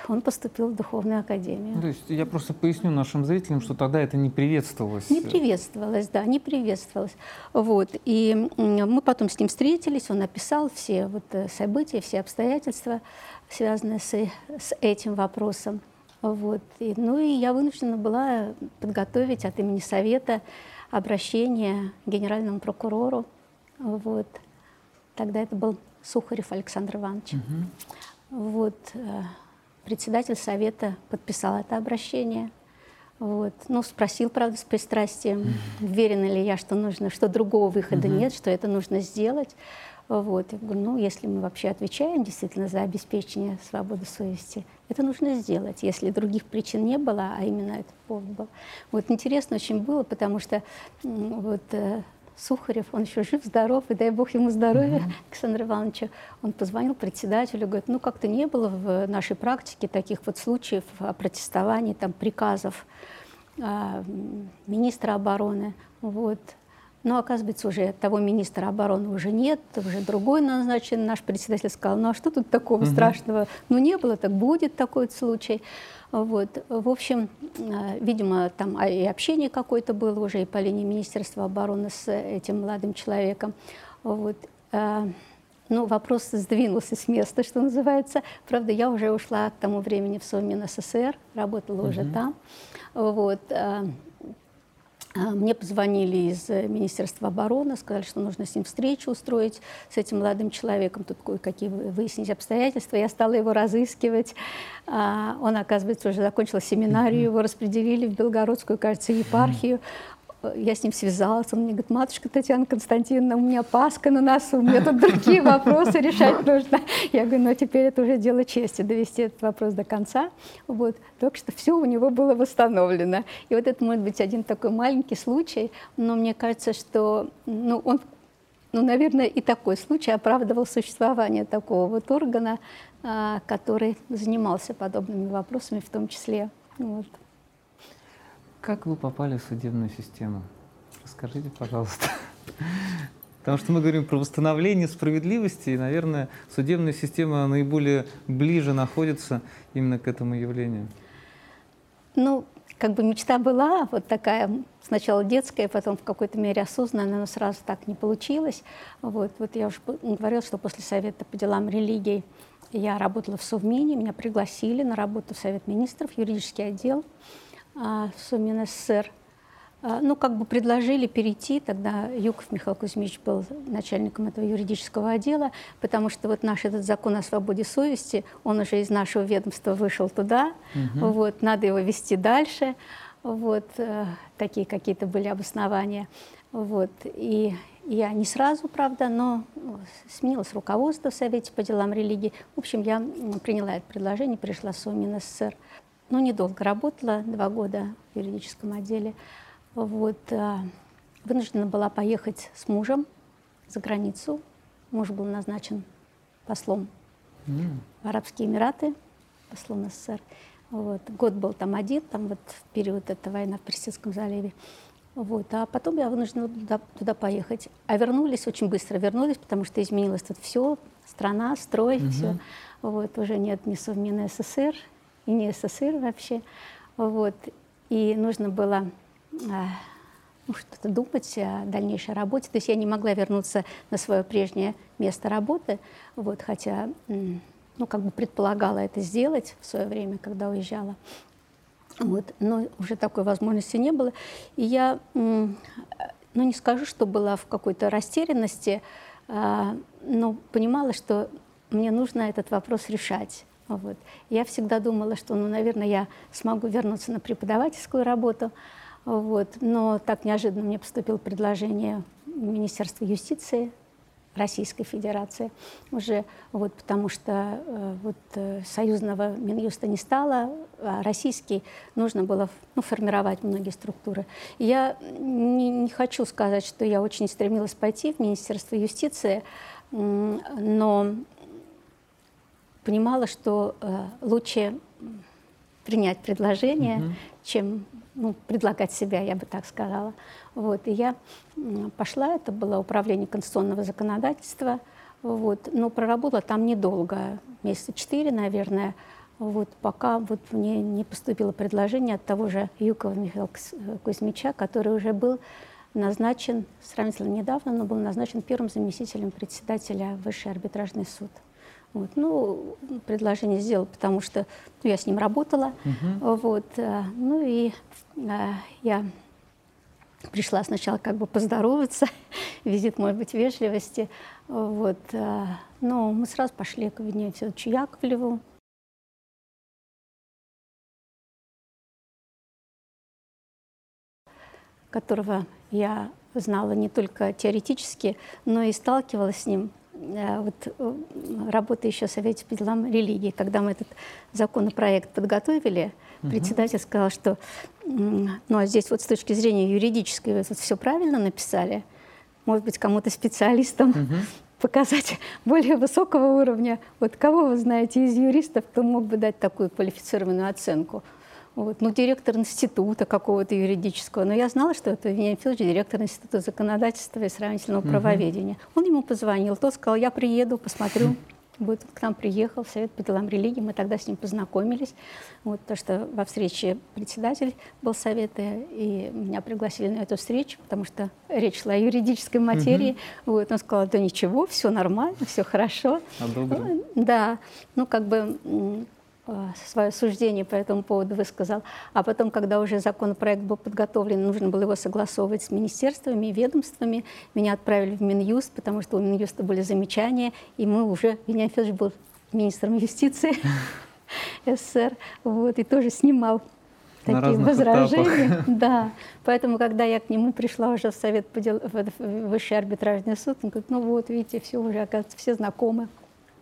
он поступил в духовную академию. То есть я просто поясню нашим зрителям, что тогда это не приветствовалось. Не приветствовалось, да, не приветствовалось. Вот. И мы потом с ним встретились, он описал все вот э, события, все обстоятельства, связанные с, с этим вопросом. Вот. И, ну и я вынуждена была подготовить от имени Совета обращение к генеральному прокурору. Вот. Тогда это был Сухарев Александр Иванович. Угу. Вот. Председатель совета подписал это обращение. Вот. Ну, спросил, правда, с пристрастием, уверена ли я, что нужно, что другого выхода нет, что это нужно сделать. Вот. Я говорю, ну, если мы вообще отвечаем действительно за обеспечение свободы совести, это нужно сделать, если других причин не было, а именно этот повод был. Вот интересно очень было, потому что вот э, Сухарев, он еще жив, здоров, и дай бог ему здоровья, mm-hmm. Александр Иванович. Он позвонил председателю, говорит, ну как-то не было в нашей практике таких вот случаев протестований, там, приказов а, министра обороны. Вот. Но, оказывается, уже того министра обороны уже нет, уже другой назначен. Наш председатель сказал, ну а что тут такого угу. страшного? Ну не было, так будет такой случай. Вот. В общем, э, видимо, там и общение какое-то было уже и по линии Министерства обороны с этим молодым человеком. Вот. Э, ну, вопрос сдвинулся с места, что называется. Правда, я уже ушла к тому времени в Совмин СССР, работала угу. уже там. Вот. А, мне позвонили из э, Министерства обороны, сказали, что нужно с ним встречу устроить, с этим молодым человеком. Тут кое-какие выяснить обстоятельства. Я стала его разыскивать. А, он, оказывается, уже закончил семинарию, его распределили в Белгородскую, кажется, епархию. Я с ним связалась, он мне говорит, матушка Татьяна Константиновна, у меня Пасха на носу, мне тут другие вопросы решать нужно. Я говорю, ну теперь это уже дело чести, довести этот вопрос до конца. Вот. Только что все у него было восстановлено. И вот это может быть один такой маленький случай, но мне кажется, что ну, он ну, наверное, и такой случай оправдывал существование такого вот органа, а, который занимался подобными вопросами в том числе. Вот. Как вы попали в судебную систему? Расскажите, пожалуйста. Потому что мы говорим про восстановление справедливости, и, наверное, судебная система наиболее ближе находится именно к этому явлению. Ну, как бы мечта была вот такая, сначала детская, потом в какой-то мере осознанная, но сразу так не получилось. Вот, вот я уже говорила, что после Совета по делам религий я работала в Совмине, меня пригласили на работу в Совет министров, юридический отдел а, в Совмин СССР. А, ну, как бы предложили перейти, тогда Юков Михаил Кузьмич был начальником этого юридического отдела, потому что вот наш этот закон о свободе совести, он уже из нашего ведомства вышел туда, угу. вот, надо его вести дальше, вот, э, такие какие-то были обоснования, вот, и я не сразу, правда, но сменилось руководство в Совете по делам религии. В общем, я приняла это предложение, пришла в Совмин СССР. Ну, недолго работала, два года в юридическом отделе. Вот, а, вынуждена была поехать с мужем за границу. Муж был назначен послом mm. в Арабские Эмираты, послом СССР. Вот. Год был там один, там вот в период этой войны в Персидском заливе. Вот. А потом я вынуждена туда, туда поехать. А вернулись очень быстро, вернулись, потому что изменилось тут все, страна, строй, mm-hmm. все. Вот. Уже нет ни современной СССР, и не СССР вообще. Вот. И нужно было а, ну, что-то думать о дальнейшей работе. То есть я не могла вернуться на свое прежнее место работы, вот, хотя ну, как бы предполагала это сделать в свое время, когда уезжала. Вот, но уже такой возможности не было. И я, ну, не скажу, что была в какой-то растерянности, а, но понимала, что мне нужно этот вопрос решать. Вот. Я всегда думала, что, ну, наверное, я смогу вернуться на преподавательскую работу, вот. Но так неожиданно мне поступило предложение Министерства юстиции Российской Федерации уже, вот, потому что э, вот, э, союзного Минюста не стало, а российский нужно было ну, формировать многие структуры. Я не, не хочу сказать, что я очень стремилась пойти в Министерство юстиции, но понимала, что э, лучше принять предложение, угу. чем ну, предлагать себя, я бы так сказала. Вот, и я пошла, это было управление конституционного законодательства, вот, но проработала там недолго, месяца четыре, наверное, вот, пока вот мне не поступило предложение от того же Юкова Михаила Кузьмича, который уже был назначен сравнительно недавно, но был назначен первым заместителем председателя Высший арбитражный суд. Вот. Ну, предложение сделал, потому что ну, я с ним работала. Угу. Вот. Э, ну и э, я пришла сначала как бы поздороваться, визит, может быть, вежливости. Вот. Э, но мы сразу пошли к Венею Федоровичу Яковлеву, которого я знала не только теоретически, но и сталкивалась с ним вот, э, работа еще в Совете по делам религии, когда мы этот законопроект подготовили, угу. председатель сказал, что ну а здесь вот с точки зрения юридической вы вот все правильно написали, может быть, кому-то специалистам угу. показать более высокого уровня. Вот кого вы знаете из юристов, кто мог бы дать такую квалифицированную оценку? Вот. Ну, директор института какого-то юридического. Но я знала, что это Вениамин Федорович, директор института законодательства и сравнительного угу. правоведения. Он ему позвонил, тот сказал, я приеду, посмотрю. Вот к нам приехал в Совет по делам религии, мы тогда с ним познакомились, вот, то, что во встрече председатель был Совета, и меня пригласили на эту встречу, потому что речь шла о юридической материи. Угу. Вот, он сказал, да ничего, все нормально, все хорошо. Одобрил. Да, ну как бы свое суждение по этому поводу высказал. А потом, когда уже законопроект был подготовлен, нужно было его согласовывать с министерствами и ведомствами, меня отправили в Минюст, потому что у Минюста были замечания, и мы уже, Вениамин Федорович был министром юстиции СССР, вот, и тоже снимал такие возражения. этапах. Да, поэтому, когда я к нему пришла уже в совет по дел... в высший арбитражный суд, он говорит, ну вот, видите, все уже, оказывается, все знакомы.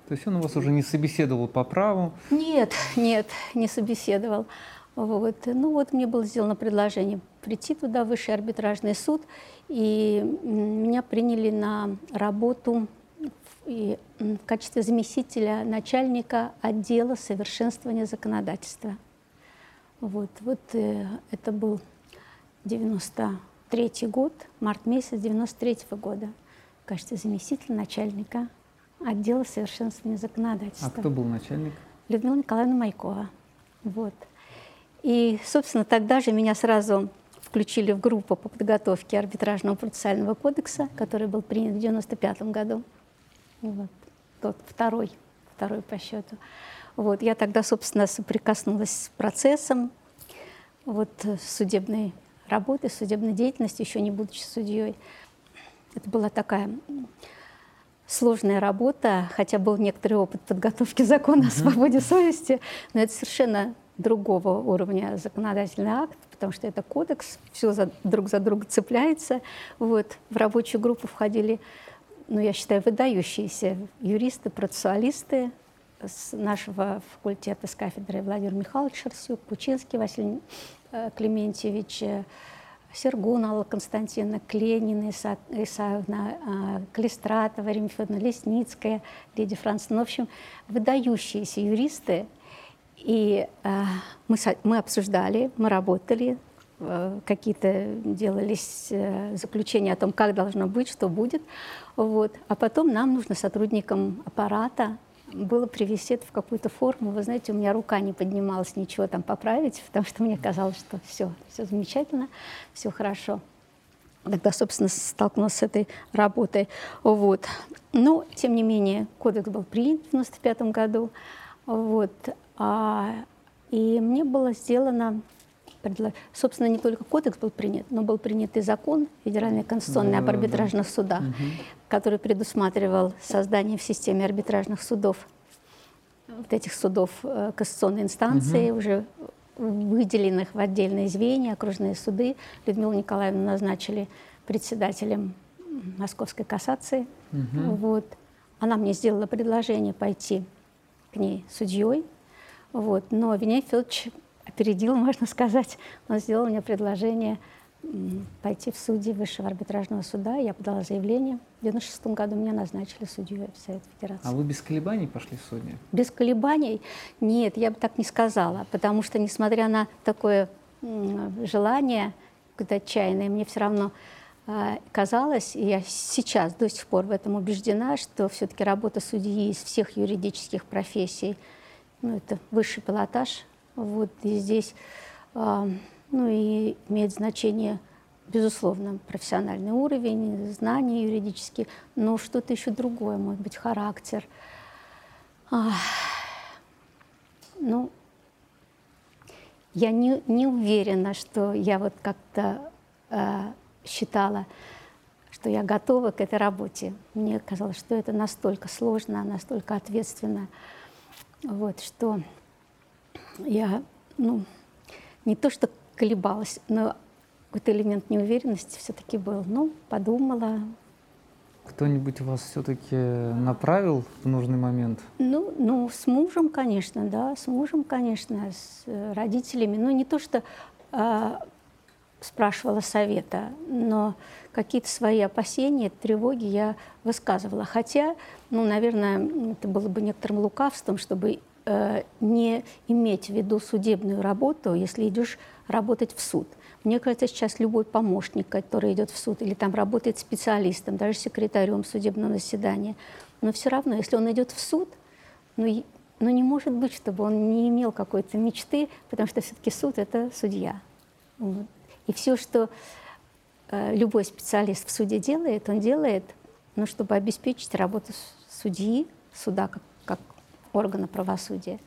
То есть он у вас уже не собеседовал по праву, Нет, нет, не собеседовал. Вот. Ну вот мне было сделано предложение прийти туда, в высший арбитражный суд, и меня приняли на работу и, в качестве заместителя начальника отдела совершенствования законодательства. Вот, вот э, это был 93 год, март месяц 93 года, в качестве заместителя начальника отдела совершенствования законодательства. а кто был начальник? Людмила Николаевна Майкова. Вот. И, собственно, тогда же меня сразу включили в группу по подготовке арбитражного процессуального кодекса, который был принят в 1995 году. Вот. Тот второй, второй по счету. Вот. Я тогда, собственно, соприкоснулась с процессом вот, судебной работы, судебной деятельности, еще не будучи судьей. Это была такая сложная работа, хотя был некоторый опыт подготовки закона о свободе совести, но это совершенно другого уровня законодательный акт, потому что это кодекс, все за, друг за друга цепляется. Вот. В рабочую группу входили, ну, я считаю, выдающиеся юристы, процессуалисты с нашего факультета, с кафедры Владимир Михайлович Шерсюк, Кучинский Василий э, Клементьевич, э, Сергун Алла Константиновна, Кленина Иса- Исаевна, а, Калистратова, Римма Федоровна Лесницкая, Лидия Францевна. В общем, выдающиеся юристы. И а, мы, мы обсуждали, мы работали, э, какие-то делались э, заключения о том, как должно быть, что будет. Вот. А потом нам нужно сотрудникам аппарата было привести это в какую-то форму. Вы знаете, у меня рука не поднималась ничего там поправить, потому что мне казалось, что все, все замечательно, все хорошо. Тогда, собственно, столкнулась с этой работой. Вот. Но, тем не менее, кодекс был принят в 1995 году. Вот. А, и мне было сделано, предло- собственно, не только кодекс был принят, но был принят и закон Федеральный конституционный об Да-да-да. арбитражных судах, который предусматривал создание в системе арбитражных судов, вот этих судов э, кассационной инстанции, уже выделенных в отдельные звенья, окружные суды. Людмилу Николаевну назначили председателем Московской кассации. Вот. Она мне сделала предложение пойти к ней судьей. Вот. Но Федорович опередил, можно сказать. Он сделал мне предложение пойти в судьи Высшего арбитражного суда. Я подала заявление. В 1996 году меня назначили судьей в Совет Федерации. А вы без колебаний пошли в судьи? Без колебаний? Нет, я бы так не сказала, потому что, несмотря на такое желание, какое-то отчаянное, мне все равно а, казалось, и я сейчас до сих пор в этом убеждена, что все-таки работа судьи из всех юридических профессий, ну, это высший пилотаж, вот, и здесь, а, ну, и имеет значение, безусловно, профессиональный уровень, знания юридические, но что-то еще другое, может быть, характер. Ах, ну, я не, не уверена, что я вот как-то э, считала, что я готова к этой работе. Мне казалось, что это настолько сложно, настолько ответственно, вот, что я, ну, не то что колебалась, но какой-то элемент неуверенности все-таки был. Ну, подумала, Кто-нибудь вас все-таки направил в нужный момент? Ну, ну, с мужем, конечно, да, с мужем, конечно, с э, родителями. Ну, не то, что а, спрашивала совета, но какие-то свои опасения, тревоги я высказывала. Хотя, ну, наверное, это было бы некоторым лукавством, чтобы э, не иметь в виду судебную работу, если идешь работать в суд. Мне кажется, сейчас любой помощник, который идет в суд или там работает специалистом, даже секретарем судебного заседания, но все равно, если он идет в суд, ну, ну не может быть, чтобы он не имел какой-то мечты, потому что все-таки суд это судья. И все, что э, любой специалист в суде делает, он делает, ну, чтобы обеспечить работу судьи, суда как органа правосудия.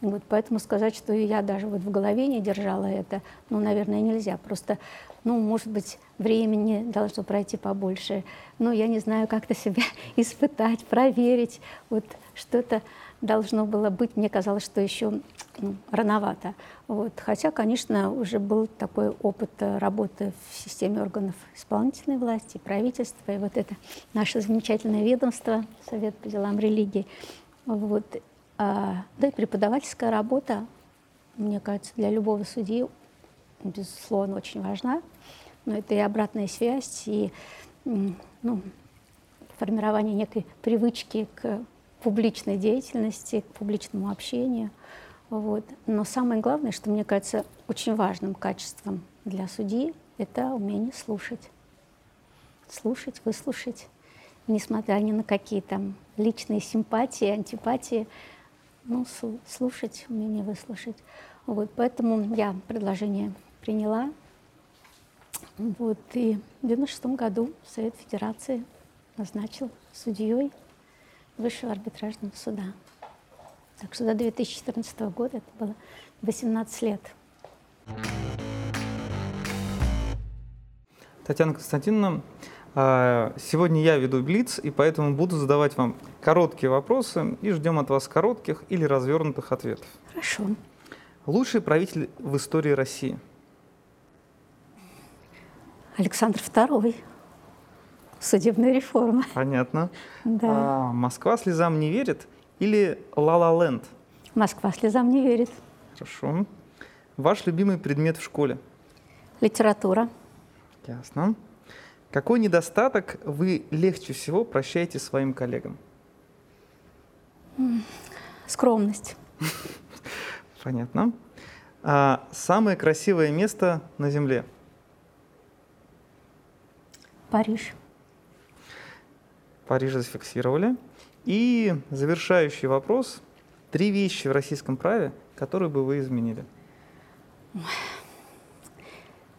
Вот, поэтому сказать, что я даже вот в голове не держала это, ну, наверное, нельзя. Просто, ну, может быть, времени должно пройти побольше. Ну, я не знаю, как-то себя испытать, проверить. Вот что-то должно было быть. Мне казалось, что еще ну, рановато. Вот. Хотя, конечно, уже был такой опыт работы в системе органов исполнительной власти, правительства, и вот это наше замечательное ведомство, Совет по делам религии. Вот. А, да и преподавательская работа, мне кажется, для любого судьи, безусловно, очень важна. Но это и обратная связь, и ну, формирование некой привычки к публичной деятельности, к публичному общению. Вот. Но самое главное, что мне кажется очень важным качеством для судьи, это умение слушать. Слушать, выслушать, несмотря ни на какие там личные симпатии, антипатии, ну, слушать, умение выслушать. Вот, поэтому я предложение приняла. Вот, и в 1996 году Совет Федерации назначил судьей Высшего арбитражного суда. Так что до 2014 года это было 18 лет. Татьяна Константиновна, сегодня я веду Блиц, и поэтому буду задавать вам короткие вопросы и ждем от вас коротких или развернутых ответов. Хорошо. Лучший правитель в истории России? Александр II. Судебная реформа. Понятно. Да. А, Москва слезам не верит или Ла-Ла Ленд? Москва слезам не верит. Хорошо. Ваш любимый предмет в школе? Литература. Ясно. Какой недостаток вы легче всего прощаете своим коллегам? Скромность. Понятно. А самое красивое место на Земле? Париж. Париж зафиксировали. И завершающий вопрос. Три вещи в российском праве, которые бы вы изменили?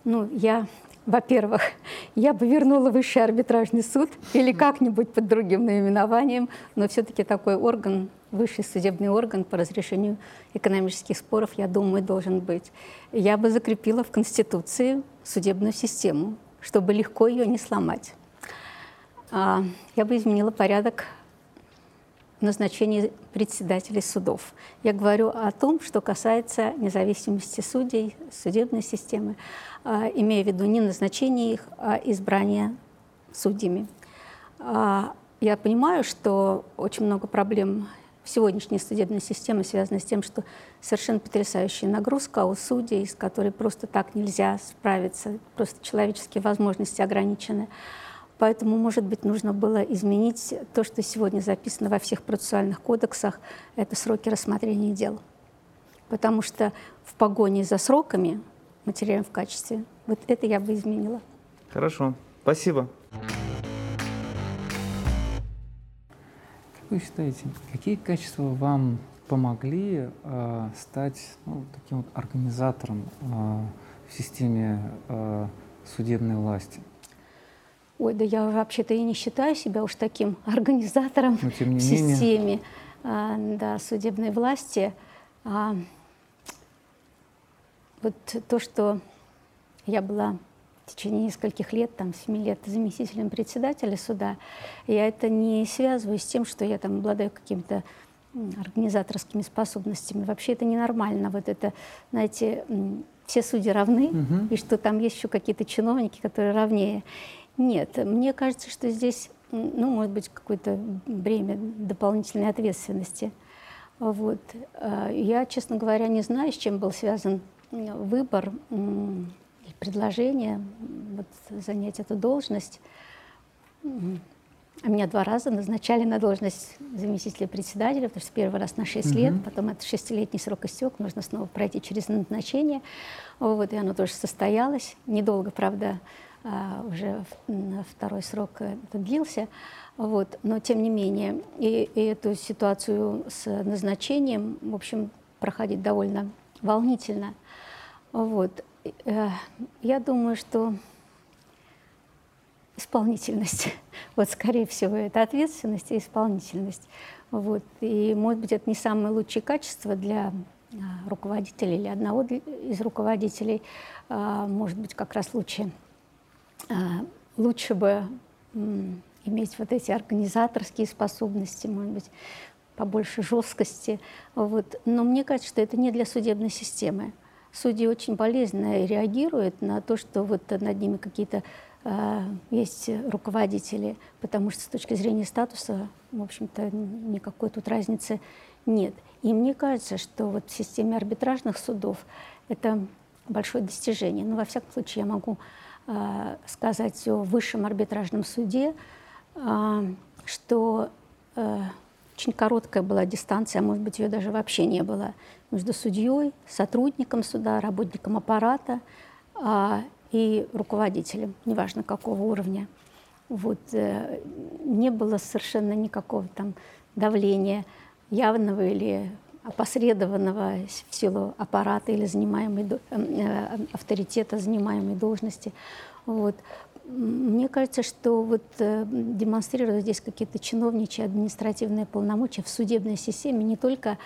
Ну, я во-первых, я бы вернула высший арбитражный суд или как-нибудь под другим наименованием, но все-таки такой орган, высший судебный орган по разрешению экономических споров, я думаю, должен быть. Я бы закрепила в Конституции судебную систему, чтобы легко ее не сломать. А, я бы изменила порядок назначения председателей судов. Я говорю о том, что касается независимости судей, судебной системы. А, имея в виду не назначение их, а избрание судьями. А, я понимаю, что очень много проблем сегодняшней судебной системе связано с тем, что совершенно потрясающая нагрузка у судей, с которой просто так нельзя справиться, просто человеческие возможности ограничены. Поэтому, может быть, нужно было изменить то, что сегодня записано во всех процессуальных кодексах, это сроки рассмотрения дел. Потому что в погоне за сроками мы теряем в качестве. Вот это я бы изменила. Хорошо. Спасибо. Как вы считаете, какие качества вам помогли э, стать ну, таким вот организатором э, в системе э, судебной власти? Ой, да я вообще-то и не считаю себя уж таким организатором Но, тем не в системе а, да, судебной власти. А, вот то, что я была в течение нескольких лет, там, 7 лет заместителем председателя суда, я это не связываю с тем, что я там обладаю какими-то организаторскими способностями. Вообще это ненормально. Вот это, знаете, все судьи равны, угу. и что там есть еще какие-то чиновники, которые равнее. Нет, мне кажется, что здесь, ну, может быть, какое-то бремя дополнительной ответственности. Вот. А, я, честно говоря, не знаю, с чем был связан выбор предложение вот, занять эту должность. А меня два раза назначали на должность заместителя председателя, потому что первый раз на 6 угу. лет, потом это шестилетний срок истек, нужно снова пройти через назначение. Вот, и оно тоже состоялось. Недолго, правда, уже второй срок это длился. Вот. Но тем не менее, и, и эту ситуацию с назначением, в общем, проходить довольно волнительно. Вот. Э, я думаю, что исполнительность. Вот, скорее всего, это ответственность и исполнительность. Вот. И, может быть, это не самое лучшее качество для а, руководителя или одного из руководителей. А, может быть, как раз лучше, а, лучше бы иметь вот эти организаторские способности, может быть, побольше жесткости. Вот. Но мне кажется, что это не для судебной системы. Судьи очень болезненно реагируют на то, что вот над ними какие-то э, есть руководители, потому что с точки зрения статуса, в общем-то, никакой тут разницы нет. И мне кажется, что вот в системе арбитражных судов это большое достижение. Но во всяком случае я могу сказать о высшем арбитражном суде, э, что э, очень короткая была дистанция, а может быть, ее даже вообще не было, между судьей, сотрудником суда, работником аппарата а, и руководителем, неважно какого уровня. Вот, э, не было совершенно никакого там давления явного или опосредованного в силу аппарата или занимаемой, э, э, авторитета занимаемой должности. Вот. Мне кажется, что вот э, демонстрировать здесь какие-то чиновничьи административные полномочия в судебной системе не только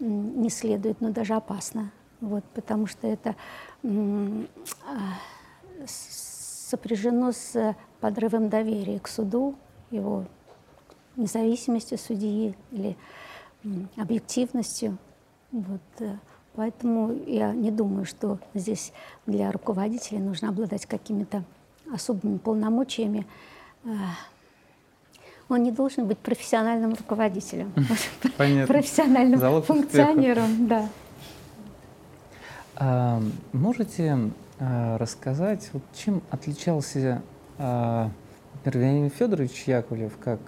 не следует, но даже опасно. Вот, потому что это э, сопряжено с подрывом доверия к суду, его независимостью судьи или объективностью. Вот, э, поэтому я не думаю, что здесь для руководителей нужно обладать какими-то особыми полномочиями, э, он не должен быть профессиональным руководителем, Понятно. профессиональным Залог функционером. Да. А, можете а, рассказать, вот, чем отличался а, Владимир Федорович Яковлев как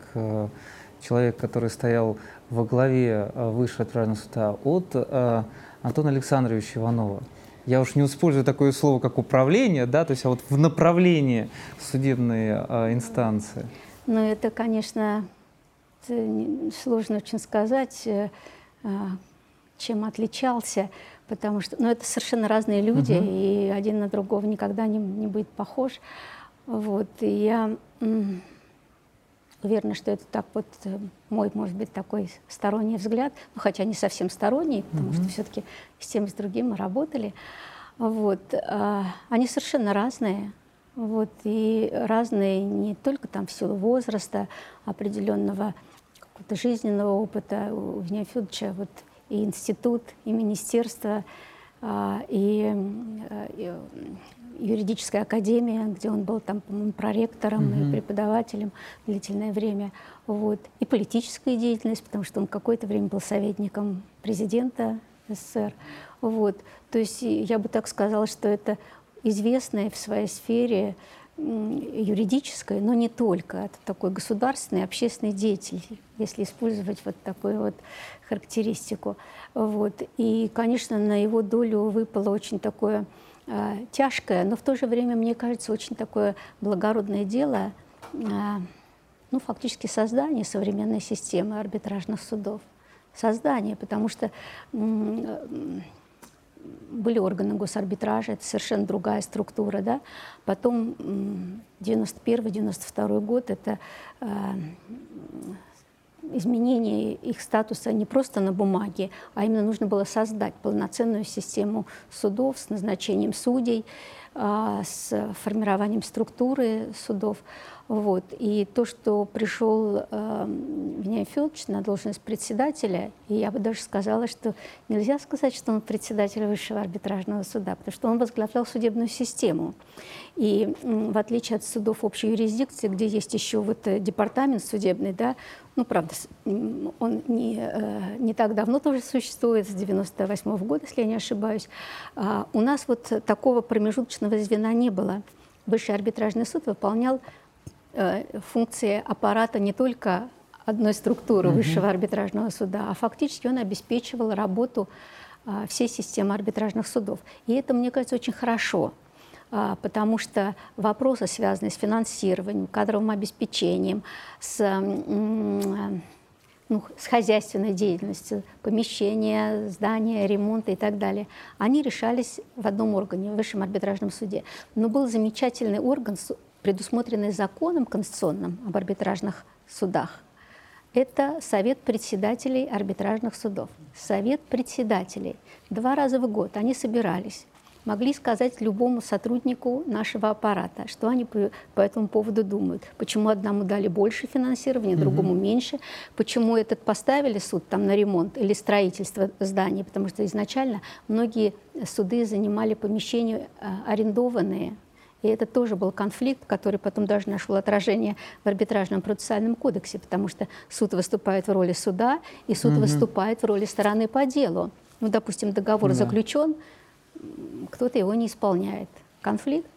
человек, который стоял во главе а, Высшего отправленного суда, от а, Антона Александровича Иванова? я уж не использую такое слово, как управление, да, то есть а вот в направлении судебной э, инстанции. Ну, это, конечно, сложно очень сказать, э, чем отличался, потому что, ну, это совершенно разные люди, угу. и один на другого никогда не, не будет похож. Вот, и я уверена, что это так вот э, мой, может быть, такой сторонний взгляд, ну, хотя не совсем сторонний, потому mm-hmm. что все-таки с тем и с другим мы работали. Вот, а, они совершенно разные. Вот, и разные не только там в силу возраста, определенного какого-то жизненного опыта. У Евгения Федоровича вот и институт, и министерство, а, и, э, и юридическая академия, где он был там, проректором mm-hmm. и преподавателем длительное время. Вот. И политическая деятельность, потому что он какое-то время был советником президента СССР. Вот. То есть я бы так сказала, что это известная в своей сфере юридической, но не только. Это такой государственный, общественный деятель, если использовать вот такую вот характеристику. Вот. И, конечно, на его долю выпало очень такое тяжкое, но в то же время, мне кажется, очень такое благородное дело, э, ну, фактически создание современной системы арбитражных судов. Создание, потому что э, были органы госарбитража, это совершенно другая структура, да. Потом 91-92 год это э, изменение их статуса не просто на бумаге, а именно нужно было создать полноценную систему судов с назначением судей, э, с формированием структуры судов. Вот. И то, что пришел э, Вениамин Федорович на должность председателя, и я бы даже сказала, что нельзя сказать, что он председатель Высшего арбитражного суда, потому что он возглавлял судебную систему. И э, в отличие от судов общей юрисдикции, где есть еще вот э, департамент судебный, да, ну, правда, он не, э, не так давно тоже существует, с 98 -го года, если я не ошибаюсь, а у нас вот такого промежуточного звена не было. Высший арбитражный суд выполнял Э, функции аппарата не только одной структуры угу. высшего арбитражного суда, а фактически он обеспечивал работу а, всей системы арбитражных судов. И это, мне кажется, очень хорошо, а, потому что вопросы, связанные с финансированием, кадровым обеспечением, с, ну, с хозяйственной деятельностью, помещения, здания, ремонта и так далее, они решались в одном органе, в Высшем арбитражном суде. Но был замечательный орган предусмотренный законом конституционным об арбитражных судах, это Совет председателей арбитражных судов. Совет председателей. Два раза в год они собирались могли сказать любому сотруднику нашего аппарата, что они по, по этому поводу думают. Почему одному дали больше финансирования, другому mm-hmm. меньше. Почему этот поставили суд там на ремонт или строительство здания. Потому что изначально многие суды занимали помещения а, арендованные. И это тоже был конфликт, который потом даже нашел отражение в арбитражном процессуальном кодексе, потому что суд выступает в роли суда, и суд mm-hmm. выступает в роли стороны по делу. Ну, допустим, договор да. заключен, кто-то его не исполняет. Конфликт.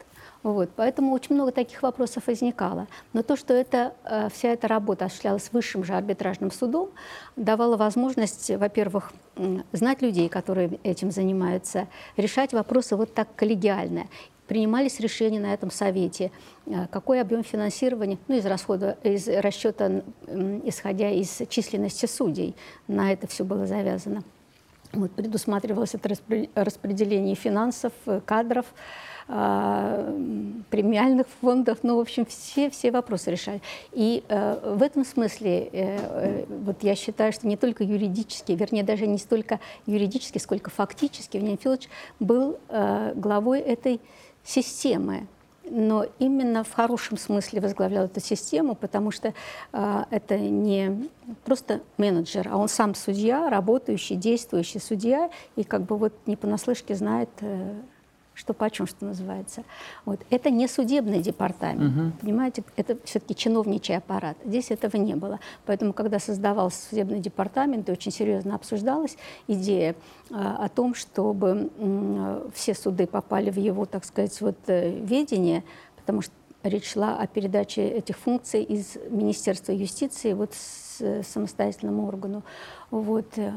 Вот, поэтому очень много таких вопросов возникало. Но то, что это, э, вся эта работа осуществлялась высшим же арбитражным судом, давало возможность, во-первых, знать людей, которые этим занимаются, решать вопросы вот так коллегиально. Принимались решения на этом совете, э, какой объем финансирования, ну, из расхода, из расчета, исходя из численности судей, на это все было завязано. Вот, предусматривалось это распределение финансов, э, кадров, а, премиальных фондов, ну, в общем, все, все вопросы решали. И э, в этом смысле, э, э, вот я считаю, что не только юридически, вернее, даже не столько юридически, сколько фактически Вениамин Филович был э, главой этой системы но именно в хорошем смысле возглавлял эту систему, потому что э, это не просто менеджер, а он сам судья, работающий, действующий судья, и как бы вот не понаслышке знает, э, что почем, что называется. Вот. Это не судебный департамент, угу. понимаете, это все-таки чиновничий аппарат. Здесь этого не было. Поэтому, когда создавался судебный департамент, очень серьезно обсуждалась идея э, о том, чтобы э, все суды попали в его, так сказать, вот, э, ведение, потому что речь шла о передаче этих функций из Министерства юстиции вот с, самостоятельному органу. Вот, э,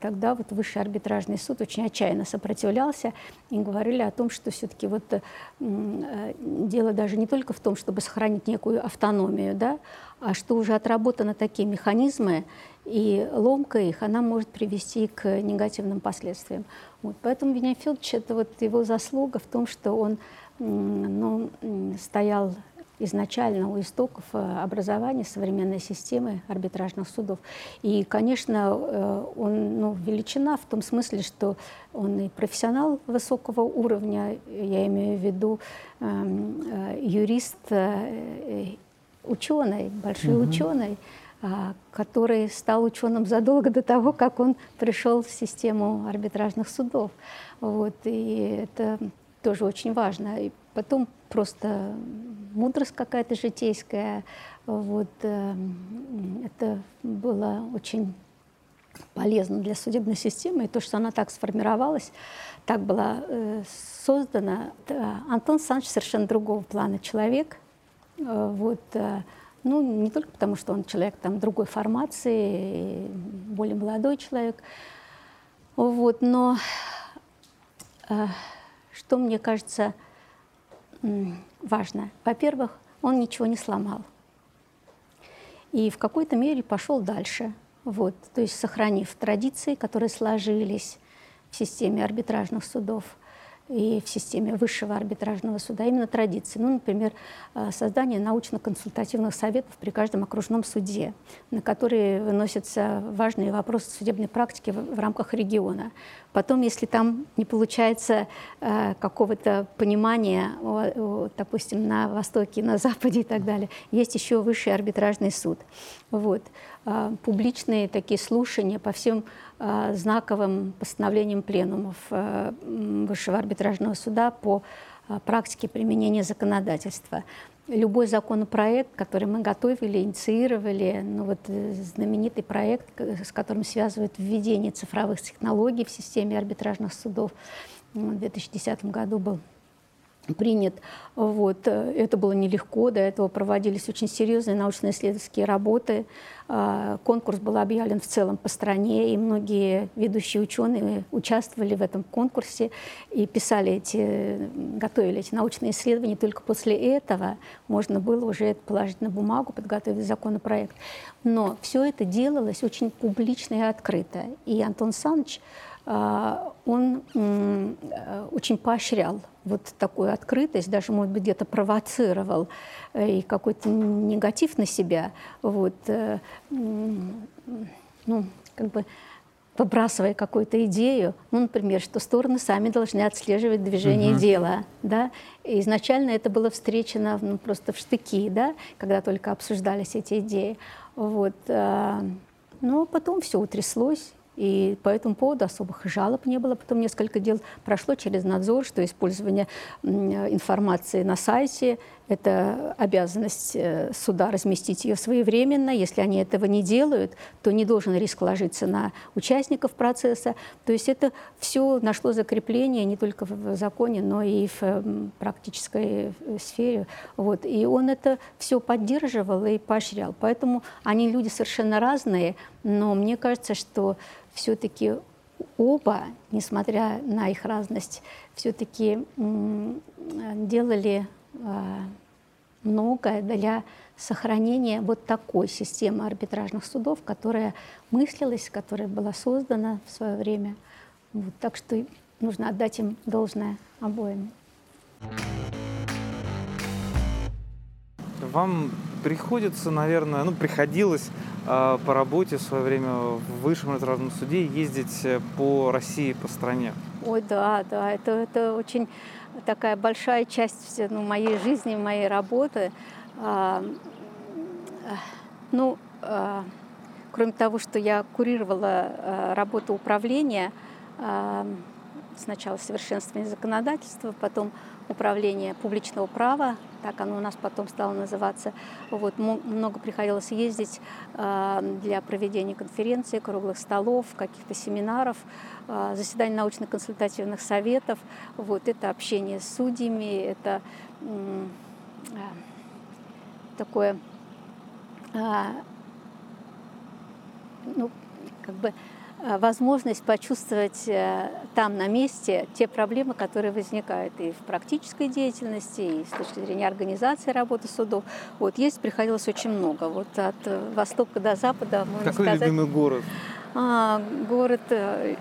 тогда вот Высший арбитражный суд очень отчаянно сопротивлялся и говорили о том, что все-таки вот э, э, дело даже не только в том, чтобы сохранить некую автономию, да, а что уже отработаны такие механизмы, и ломка их, она может привести к негативным последствиям. Вот, поэтому Вениамин Федорович, это вот его заслуга в том, что он ну, стоял изначально у истоков э, образования современной системы арбитражных судов. И, конечно, э, он ну, величина в том смысле, что он и профессионал высокого уровня, я имею в виду эм, э, юрист, ученый, большой угу. ученый, а, который стал ученым задолго до того, как он пришел в систему арбитражных судов. Вот, и это тоже очень важно. И потом просто мудрость какая-то житейская. Вот, э, это было очень полезно для судебной системы. И то, что она так сформировалась, так была э, создана. Антон Санч совершенно другого плана человек. Э, вот, ну, не только потому, что он человек там, другой формации, более молодой человек, вот, но что мне кажется важно. Во-первых, он ничего не сломал. И в какой-то мере пошел дальше. Вот, то есть сохранив традиции, которые сложились в системе арбитражных судов – и в системе высшего арбитражного суда именно традиции. Ну, например, э, создание научно-консультативных советов при каждом окружном суде, на которые выносятся важные вопросы судебной практики в, рамках региона. Потом, если там не получается э, какого-то понимания, допустим, на Востоке, на Западе и так далее, есть еще высший арбитражный суд. Вот. Э, публичные такие слушания по всем знаковым постановлением пленумов э, Высшего арбитражного суда по э, практике применения законодательства. Любой законопроект, который мы готовили, инициировали, ну вот знаменитый проект, с которым связывают введение цифровых технологий в системе арбитражных судов, в 2010 году был принят. Вот. Это было нелегко, до этого проводились очень серьезные научно-исследовательские работы. А, конкурс был объявлен в целом по стране, и многие ведущие ученые участвовали в этом конкурсе и писали эти, готовили эти научные исследования. Только после этого можно было уже это положить на бумагу, подготовить законопроект. Но все это делалось очень публично и открыто. И Антон Саныч, а, он очень поощрял вот такую открытость, даже, может быть, где-то провоцировал и какой-то негатив на себя, вот, ну, как бы выбрасывая какую-то идею, ну, например, что стороны сами должны отслеживать движение угу. дела, да. И изначально это было встречено ну, просто в штыки, да, когда только обсуждались эти идеи. Вот. А, но потом все утряслось, и по этому поводу особых жалоб не было. Потом несколько дел прошло через надзор, что использование информации на сайте – это обязанность э, суда разместить ее своевременно. Если они этого не делают, то не должен риск ложиться на участников процесса. То есть это все нашло закрепление не только в законе, но и в практической э, сфере. Вот. И он это все поддерживал и поощрял. Поэтому они люди совершенно разные, но мне кажется, что все-таки оба, несмотря на их разность, все-таки делали а, многое для сохранения вот такой системы арбитражных судов, которая мыслилась, которая была создана в свое время. Вот, так что нужно отдать им должное обоим. Вам приходится, наверное, ну, приходилось э, по работе в свое время в высшем арбитражном суде ездить э, по России, по стране. Ой, да, да, это, это очень такая большая часть ну, моей жизни, моей работы. А, ну, а, кроме того, что я курировала а, работу управления, сначала совершенствование законодательства, потом управление публичного права, так оно у нас потом стало называться. Вот, много приходилось ездить э, для проведения конференций, круглых столов, каких-то семинаров, э, заседаний научно-консультативных советов. Вот, это общение с судьями, это э, такое, ну, как бы возможность почувствовать э, там на месте те проблемы, которые возникают и в практической деятельности, и с точки зрения организации работы судов. Вот есть приходилось очень много. Вот от э, востока до запада, Какой сказать. любимый город? А, город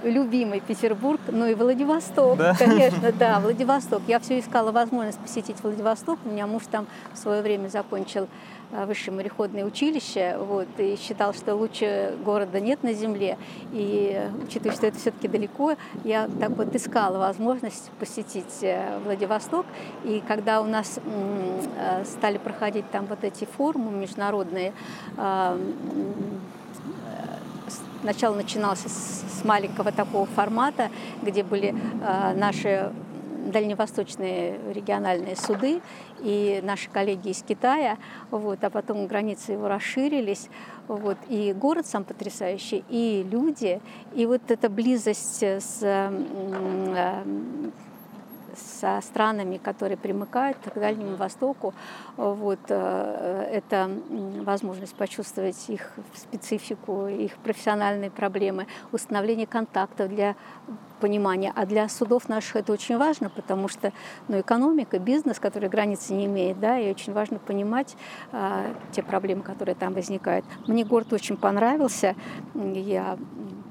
любимый Петербург, ну и Владивосток, да? конечно, да, Владивосток. Я все искала возможность посетить Владивосток. У меня муж там в свое время закончил Э, высшее мореходное училище, вот, и считал, что лучше города нет на земле. И учитывая, что это все-таки далеко, я так вот искала возможность посетить э, Владивосток. И когда у нас э, стали проходить там вот эти форумы международные, Начало начиналось с маленького такого формата, где были наши дальневосточные региональные суды и наши коллеги из Китая, вот, а потом границы его расширились, вот, и город сам потрясающий, и люди, и вот эта близость с э, со странами, которые примыкают к Дальнему Востоку. Вот, э, это возможность почувствовать их специфику, их профессиональные проблемы, установление контактов для понимания. А для судов наших это очень важно, потому что ну, экономика, бизнес, который границы не имеет, да, и очень важно понимать а, те проблемы, которые там возникают. Мне город очень понравился. Я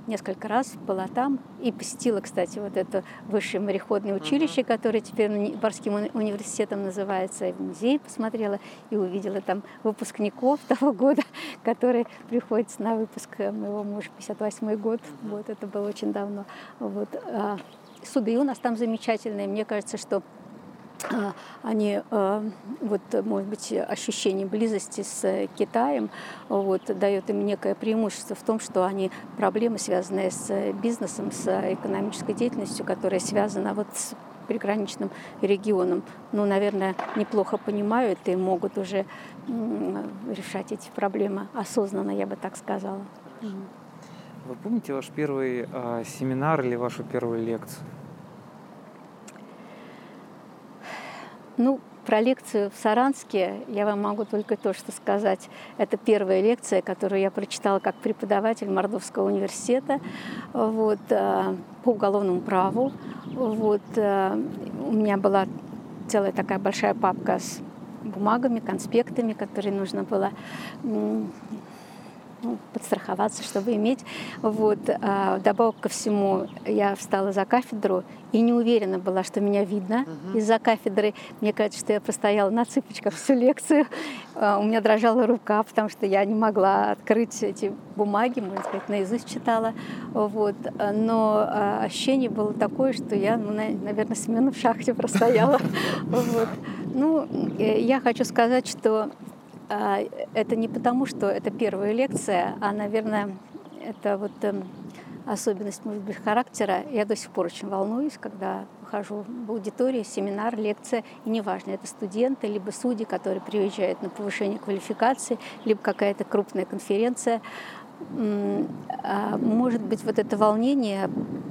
несколько раз была там и посетила, кстати, вот это высшее мореходное училище, uh-huh. которое теперь Барским университетом называется, и в музей посмотрела и увидела там выпускников того года, которые приходятся на выпуск моего мужа, 58 год, uh-huh. вот это было очень давно. Вот. А, суды у нас там замечательные, мне кажется, что они, а, вот, может быть, ощущение близости с Китаем вот, дает им некое преимущество в том, что они проблемы, связанные с бизнесом, с экономической деятельностью, которая связана вот с приграничным регионом, ну, наверное, неплохо понимают и могут уже решать эти проблемы осознанно, я бы так сказала. Вы помните ваш первый э, семинар или вашу первую лекцию? Ну, про лекцию в Саранске я вам могу только то, что сказать. Это первая лекция, которую я прочитала как преподаватель Мордовского университета вот, э, по уголовному праву. Вот, э, у меня была целая такая большая папка с бумагами, конспектами, которые нужно было ну, подстраховаться, чтобы иметь. Вот. А, добавок ко всему, я встала за кафедру и не уверена была, что меня видно uh-huh. из-за кафедры. Мне кажется, что я простояла на цыпочках всю лекцию. А, у меня дрожала рука, потому что я не могла открыть эти бумаги, можно сказать, наизусть читала. Вот. Но а, ощущение было такое, что я, ну, наверное, смену в шахте простояла. Ну, э, я хочу сказать, что это не потому, что это первая лекция, а, наверное, это вот эм, особенность, может быть, характера. Я до сих пор очень волнуюсь, когда хожу в аудитории, семинар, лекция, и неважно, это студенты, либо судьи, которые приезжают на повышение квалификации, либо какая-то крупная конференция. А, может быть, вот это волнение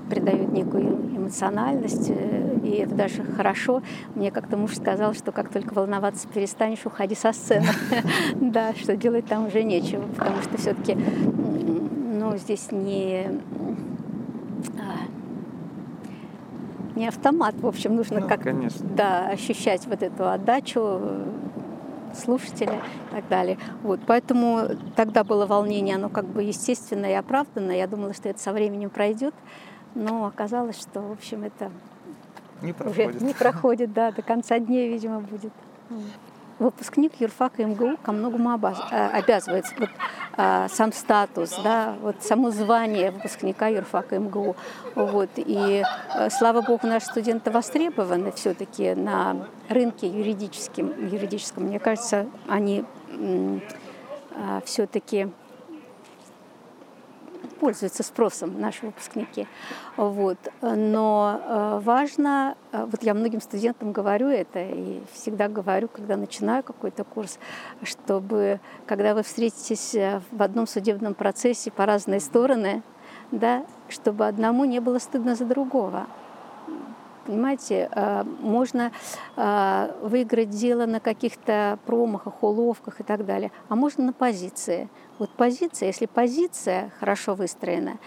придает некую эмоциональность, э, и это даже хорошо. Мне как-то муж сказал, что как только волноваться перестанешь, уходи со сцены. Да, что делать там уже нечего, потому что все-таки ну, здесь не а, не автомат, в общем, нужно ну, как конечно. да, ощущать вот эту отдачу, слушателя и так далее. Вот, поэтому тогда было волнение, оно как бы естественное и оправданное. Я думала, что это со временем пройдет, но оказалось, что, в общем, это не проходит. уже не проходит, да, до конца дней, видимо, будет выпускник юрфака МГУ ко многому э, обязывается. Вот, а, сам статус, да, вот само звание выпускника юрфака МГУ. Вот, и а, слава богу, наши студенты востребованы все-таки на рынке юридическим, юридическом. Мне кажется, они а, все-таки пользуются спросом наши выпускники. Вот. Но э, важно, э, вот я многим студентам говорю это и всегда говорю, когда начинаю какой-то курс, чтобы, когда вы встретитесь э, в одном судебном процессе по разные стороны, да, чтобы одному не было стыдно за другого. Понимаете, можно выиграть дело на каких-то промахах, уловках и так далее, а можно на позиции. Вот позиция, если позиция хорошо выстроена,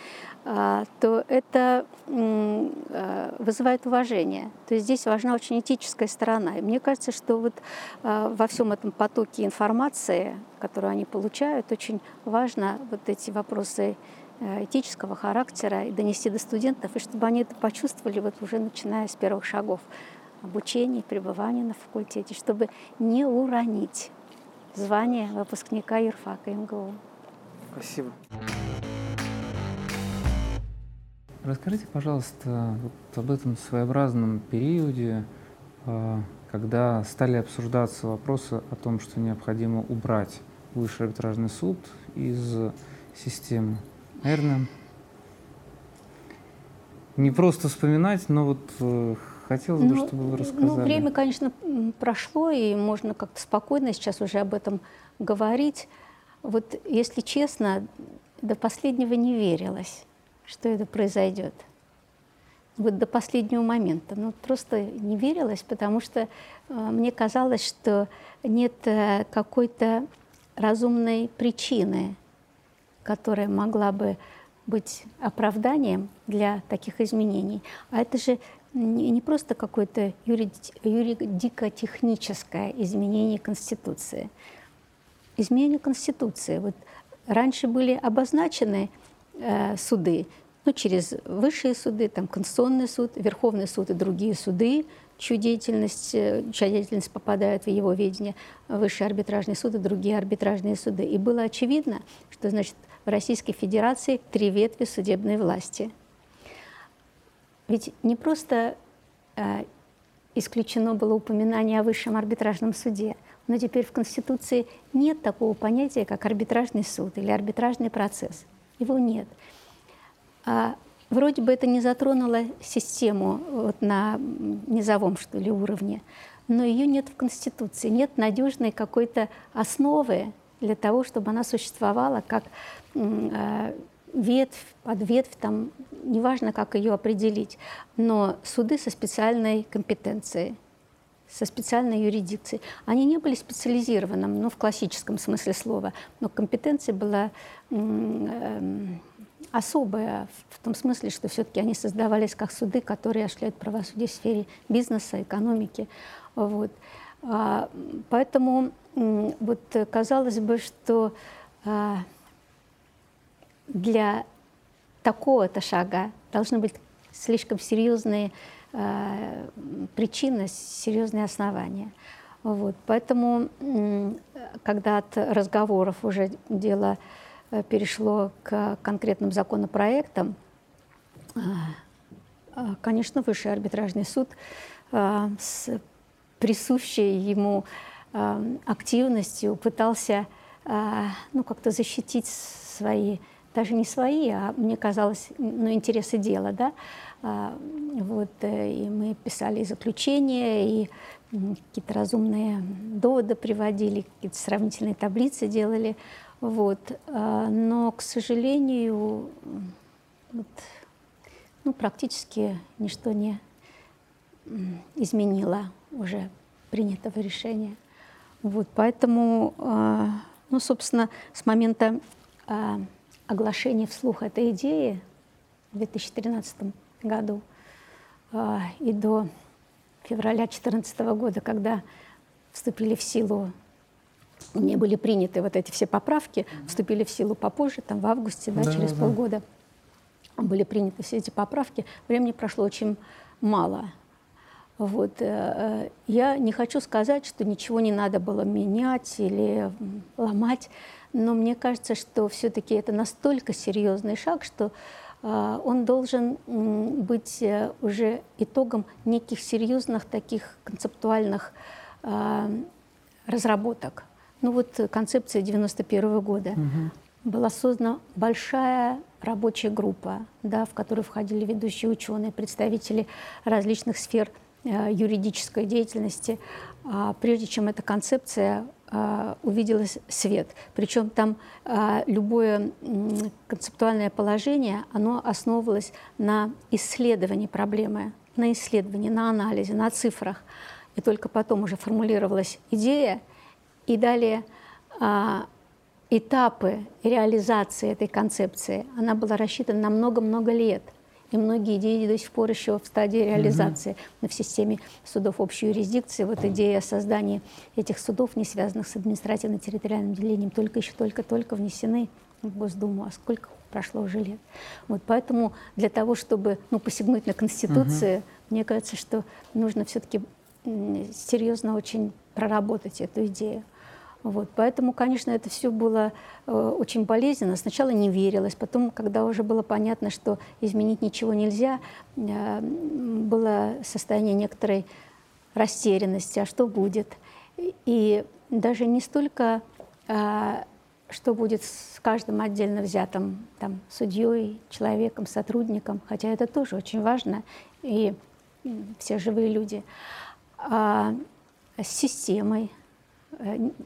а, то это а, вызывает уважение. То есть здесь важна очень этическая сторона. И мне кажется, что вот а, во всем этом потоке информации, которую они получают, очень важно вот эти вопросы этического характера и донести до студентов, и чтобы они это почувствовали вот уже начиная с первых шагов обучения, пребывания на факультете, чтобы не уронить звание выпускника юрфака МГУ. Спасибо. Расскажите, пожалуйста, вот об этом своеобразном периоде, а, когда стали обсуждаться вопросы о том, что необходимо убрать высший арбитражный суд из системы. Наверное, не просто вспоминать, но вот Хотелось бы, ну, чтобы вы ну, рассказали. Ну, время, конечно, прошло, и можно как-то спокойно сейчас уже об этом говорить. Вот, если честно, до последнего не верилось, что это произойдет. Вот до последнего момента. Ну, просто не верилось, потому что э, мне казалось, что нет э, какой-то разумной причины, которая могла бы быть оправданием для таких изменений. А это же не просто какое-то юридико-техническое изменение Конституции. Изменение Конституции. Вот раньше были обозначены э, суды, ну, через высшие суды, там, Конституционный суд, Верховный суд и другие суды, чью деятельность, э, чья деятельность попадает в его ведение, Высший арбитражный суд и другие арбитражные суды. И было очевидно, что, значит, в Российской Федерации три ветви судебной власти – ведь не просто э, исключено было упоминание о высшем арбитражном суде, но теперь в Конституции нет такого понятия, как арбитражный суд или арбитражный процесс. Его нет. А вроде бы это не затронуло систему вот на низовом, что ли, уровне, но ее нет в Конституции, нет надежной какой-то основы для того, чтобы она существовала как э, ветвь, подветвь, там, неважно, как ее определить, но суды со специальной компетенцией, со специальной юрисдикцией. Они не были специализированным, ну, в классическом смысле слова, но компетенция была э, особая в том смысле, что все-таки они создавались как суды, которые осуществляют правосудие в сфере бизнеса, экономики. Вот. А, поэтому вот казалось бы, что а, для такого-то шага должны быть слишком серьезные э, причины, серьезные основания. Вот. Поэтому, когда от разговоров уже дело э, перешло к конкретным законопроектам, э, э, конечно, Высший арбитражный суд с присущей ему активностью пытался ну, как-то защитить свои, даже не свои, а мне казалось, ну, интересы дела, да, вот, и мы писали заключения, и какие-то разумные доводы приводили, какие-то сравнительные таблицы делали. Вот. А, но, к сожалению, вот, ну, практически ничто не изменило уже принятого решения. Вот, поэтому, а, ну, собственно, с момента а, оглашения вслух этой идеи в 2013 году и до февраля 2014 года, когда вступили в силу, не были приняты вот эти все поправки, вступили в силу попозже, там в августе, да, да через да. полгода были приняты все эти поправки, времени прошло очень мало. Вот. Э, э, я не хочу сказать, что ничего не надо было менять или ломать, но мне кажется, что все-таки это настолько серьезный шаг, что а, он должен быть э, уже итогом неких серьезных таких концептуальных а, разработок. Ну вот концепция 91 года. Угу. Была создана большая рабочая группа, да, в которую входили ведущие ученые, представители различных сфер э, юридической деятельности. А прежде чем эта концепция а, увиделось свет. Причем там а, любое концептуальное положение, оно основывалось на исследовании проблемы, на исследовании, на анализе, на цифрах. И только потом уже формулировалась идея, и далее а, этапы реализации этой концепции, она была рассчитана на много-много лет – и многие идеи до сих пор еще в стадии реализации mm-hmm. в системе судов общей юрисдикции. Вот идея создания этих судов, не связанных с административно-территориальным делением, только еще только-только внесены в Госдуму. А сколько прошло уже лет? Вот поэтому для того, чтобы ну, посягнуть на Конституцию, mm-hmm. мне кажется, что нужно все-таки серьезно очень проработать эту идею. Вот, поэтому, конечно, это все было э, очень болезненно. Сначала не верилось, потом, когда уже было понятно, что изменить ничего нельзя, э, было состояние некоторой растерянности, а что будет. И даже не столько, э, что будет с каждым отдельно взятым там, судьей, человеком, сотрудником, хотя это тоже очень важно, и все живые люди, а с системой,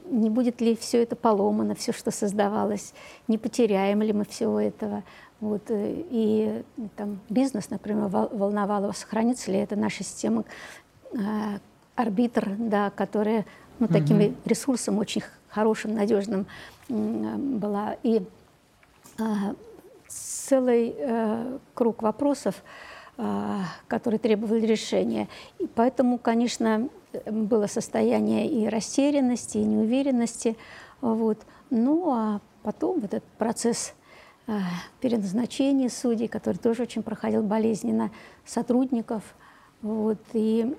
не будет ли все это поломано, все, что создавалось, не потеряем ли мы всего этого. Вот. Э, и там, бизнес, например, волновало, сохранится ли эта наша система, э, арбитр, да, которая ну, таким угу. ресурсом очень хорошим, надежным была. И э, целый э, круг вопросов, э, которые требовали решения. И поэтому, конечно, было состояние и растерянности, и неуверенности. Вот. Ну а потом вот этот процесс э, переназначения судей, который тоже очень проходил болезненно, сотрудников. Вот. И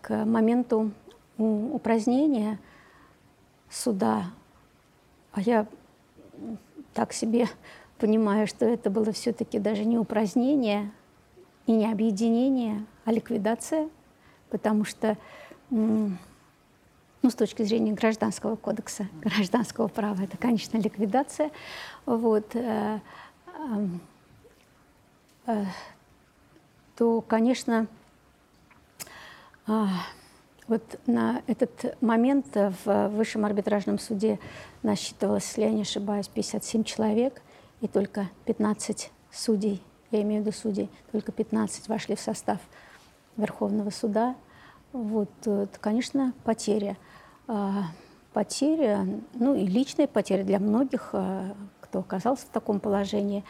к моменту упразднения суда, а я так себе понимаю, что это было все-таки даже не упразднение и не объединение, а ликвидация – потому что, ну, с точки зрения гражданского кодекса, гражданского права, это, конечно, ликвидация. Вот, э, э, то, конечно, а, вот на этот момент в Высшем арбитражном суде насчитывалось, если я не ошибаюсь, 57 человек, и только 15 судей, я имею в виду судей, только 15 вошли в состав Верховного суда. Вот, это, конечно, потеря. А, потеря, ну и личная потеря для многих, а, кто оказался в таком положении.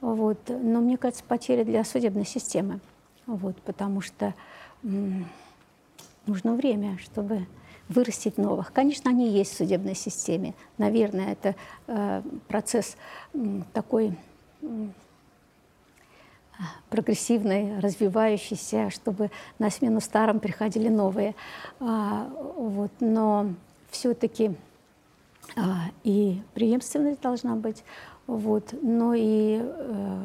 Вот. Но мне кажется, потеря для судебной системы. Вот, потому что нужно время, чтобы вырастить новых. Конечно, они есть в судебной системе. Наверное, это э, процесс э, такой э, прогрессивный, развивающийся, чтобы на смену старым приходили новые. А, вот, но все-таки а, и преемственность должна быть, вот, но и э,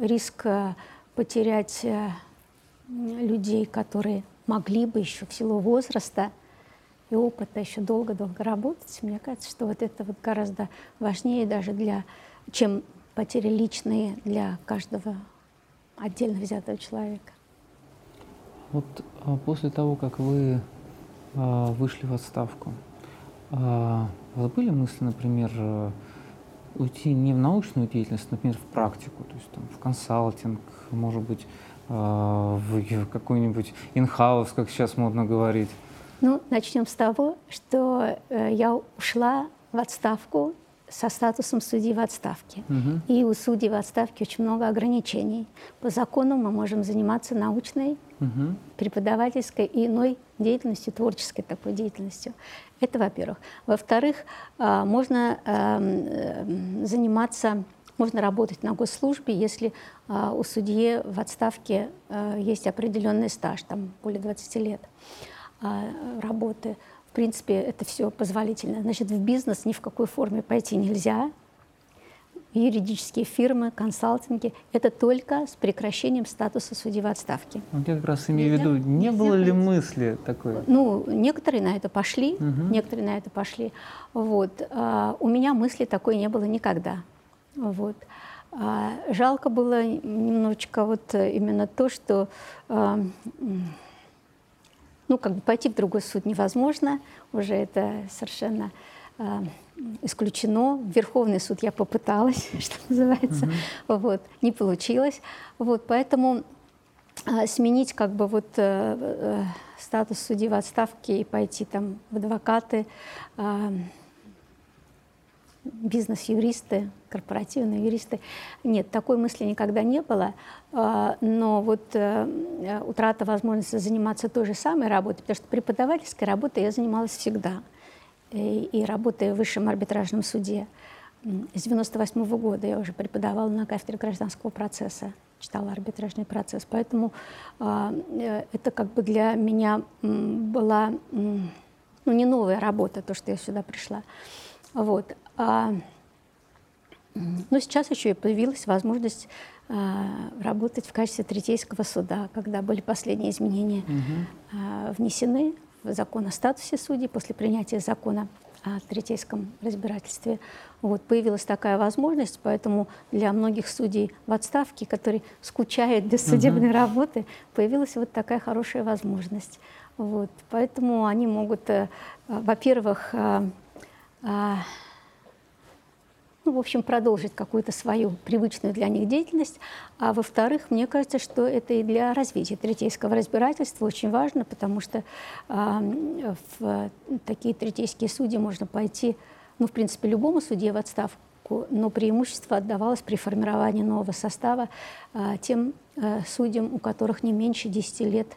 риск э, потерять э, людей, которые могли бы еще в силу возраста и опыта еще долго-долго работать, мне кажется, что вот это вот гораздо важнее даже для, чем потери личные для каждого отдельно взятого человека. Вот а, после того, как вы а, вышли в отставку, а, у вас были мысли, например, уйти не в научную деятельность, например, в практику, то есть там, в консалтинг, может быть, в какой-нибудь инхаус, как сейчас модно говорить? Ну, начнем с того, что э, я ушла в отставку со статусом судьи в отставке. Угу. И у судей в отставке очень много ограничений. По закону мы можем заниматься научной, угу. преподавательской и иной деятельностью, творческой такой деятельностью. Это во-первых. Во-вторых, а, можно эм, заниматься, можно работать на госслужбе, если а, у судьи в отставке э, есть определенный стаж, там более 20 лет а, работы принципе, это все позволительно. Значит, в бизнес ни в какой форме пойти нельзя. Юридические фирмы, консалтинги – это только с прекращением статуса судьи в отставке. Я как раз имею в виду, не было ли мысли такой? Ну, некоторые на это пошли, угу. некоторые на это пошли. Вот. А, у меня мысли такой не было никогда. Вот. А, жалко было немножечко вот именно то, что а, ну, как бы пойти в другой суд невозможно, уже это совершенно э, исключено. В Верховный суд я попыталась, что называется, mm-hmm. вот, не получилось. Вот, поэтому э, сменить как бы вот э, э, статус судьи в отставке и пойти там в адвокаты, э, бизнес-юристы, корпоративные юристы. Нет, такой мысли никогда не было. А, но вот э, утрата возможности заниматься той же самой работой, потому что преподавательской работой я занималась всегда. И, и работая в высшем арбитражном суде. С 98 -го года я уже преподавала на кафедре гражданского процесса, читала арбитражный процесс. Поэтому а, э, это как бы для меня была ну, не новая работа, то, что я сюда пришла. Вот. Но сейчас еще и появилась возможность а, работать в качестве третейского суда, когда были последние изменения угу. внесены в закон о статусе судей после принятия закона о третейском разбирательстве. Вот, появилась такая возможность, поэтому для многих судей в отставке, которые скучают без судебной uh работы, появилась вот такая хорошая возможность. Вот, поэтому они могут, э, во-первых, а, ну, в общем, продолжить какую-то свою привычную для них деятельность. А во-вторых, мне кажется, что это и для развития третейского разбирательства очень важно, потому что э, в такие третейские судьи можно пойти, ну, в принципе, любому судье в отставку, но преимущество отдавалось при формировании нового состава э, тем э, судьям, у которых не меньше 10 лет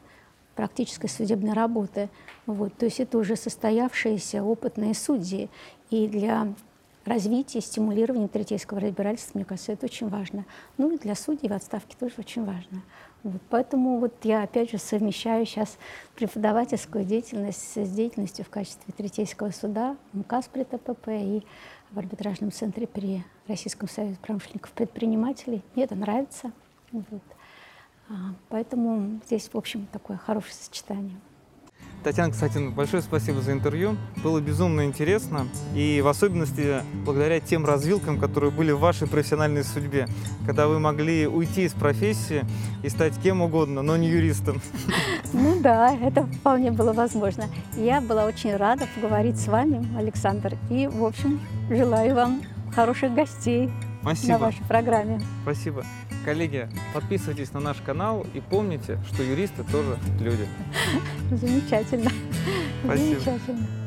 практической судебной работы. Вот. То есть это уже состоявшиеся опытные судьи. И для развитие, стимулирование третейского разбирательства, мне кажется, это очень важно. Ну и для судей в отставке тоже очень важно. Вот, поэтому вот я опять же совмещаю сейчас преподавательскую деятельность с деятельностью в качестве третейского суда МКАС при ТПП и в арбитражном центре при Российском союзе промышленников предпринимателей. Мне это нравится. Вот. А, поэтому здесь, в общем, такое хорошее сочетание. Татьяна, кстати, большое спасибо за интервью. Было безумно интересно. И в особенности благодаря тем развилкам, которые были в вашей профессиональной судьбе, когда вы могли уйти из профессии и стать кем угодно, но не юристом. Ну да, это вполне было возможно. Я была очень рада поговорить с вами, Александр. И, в общем, желаю вам хороших гостей Спасибо. на вашей программе. Спасибо. Коллеги, подписывайтесь на наш канал и помните, что юристы тоже люди. Замечательно. Спасибо. Замечательно.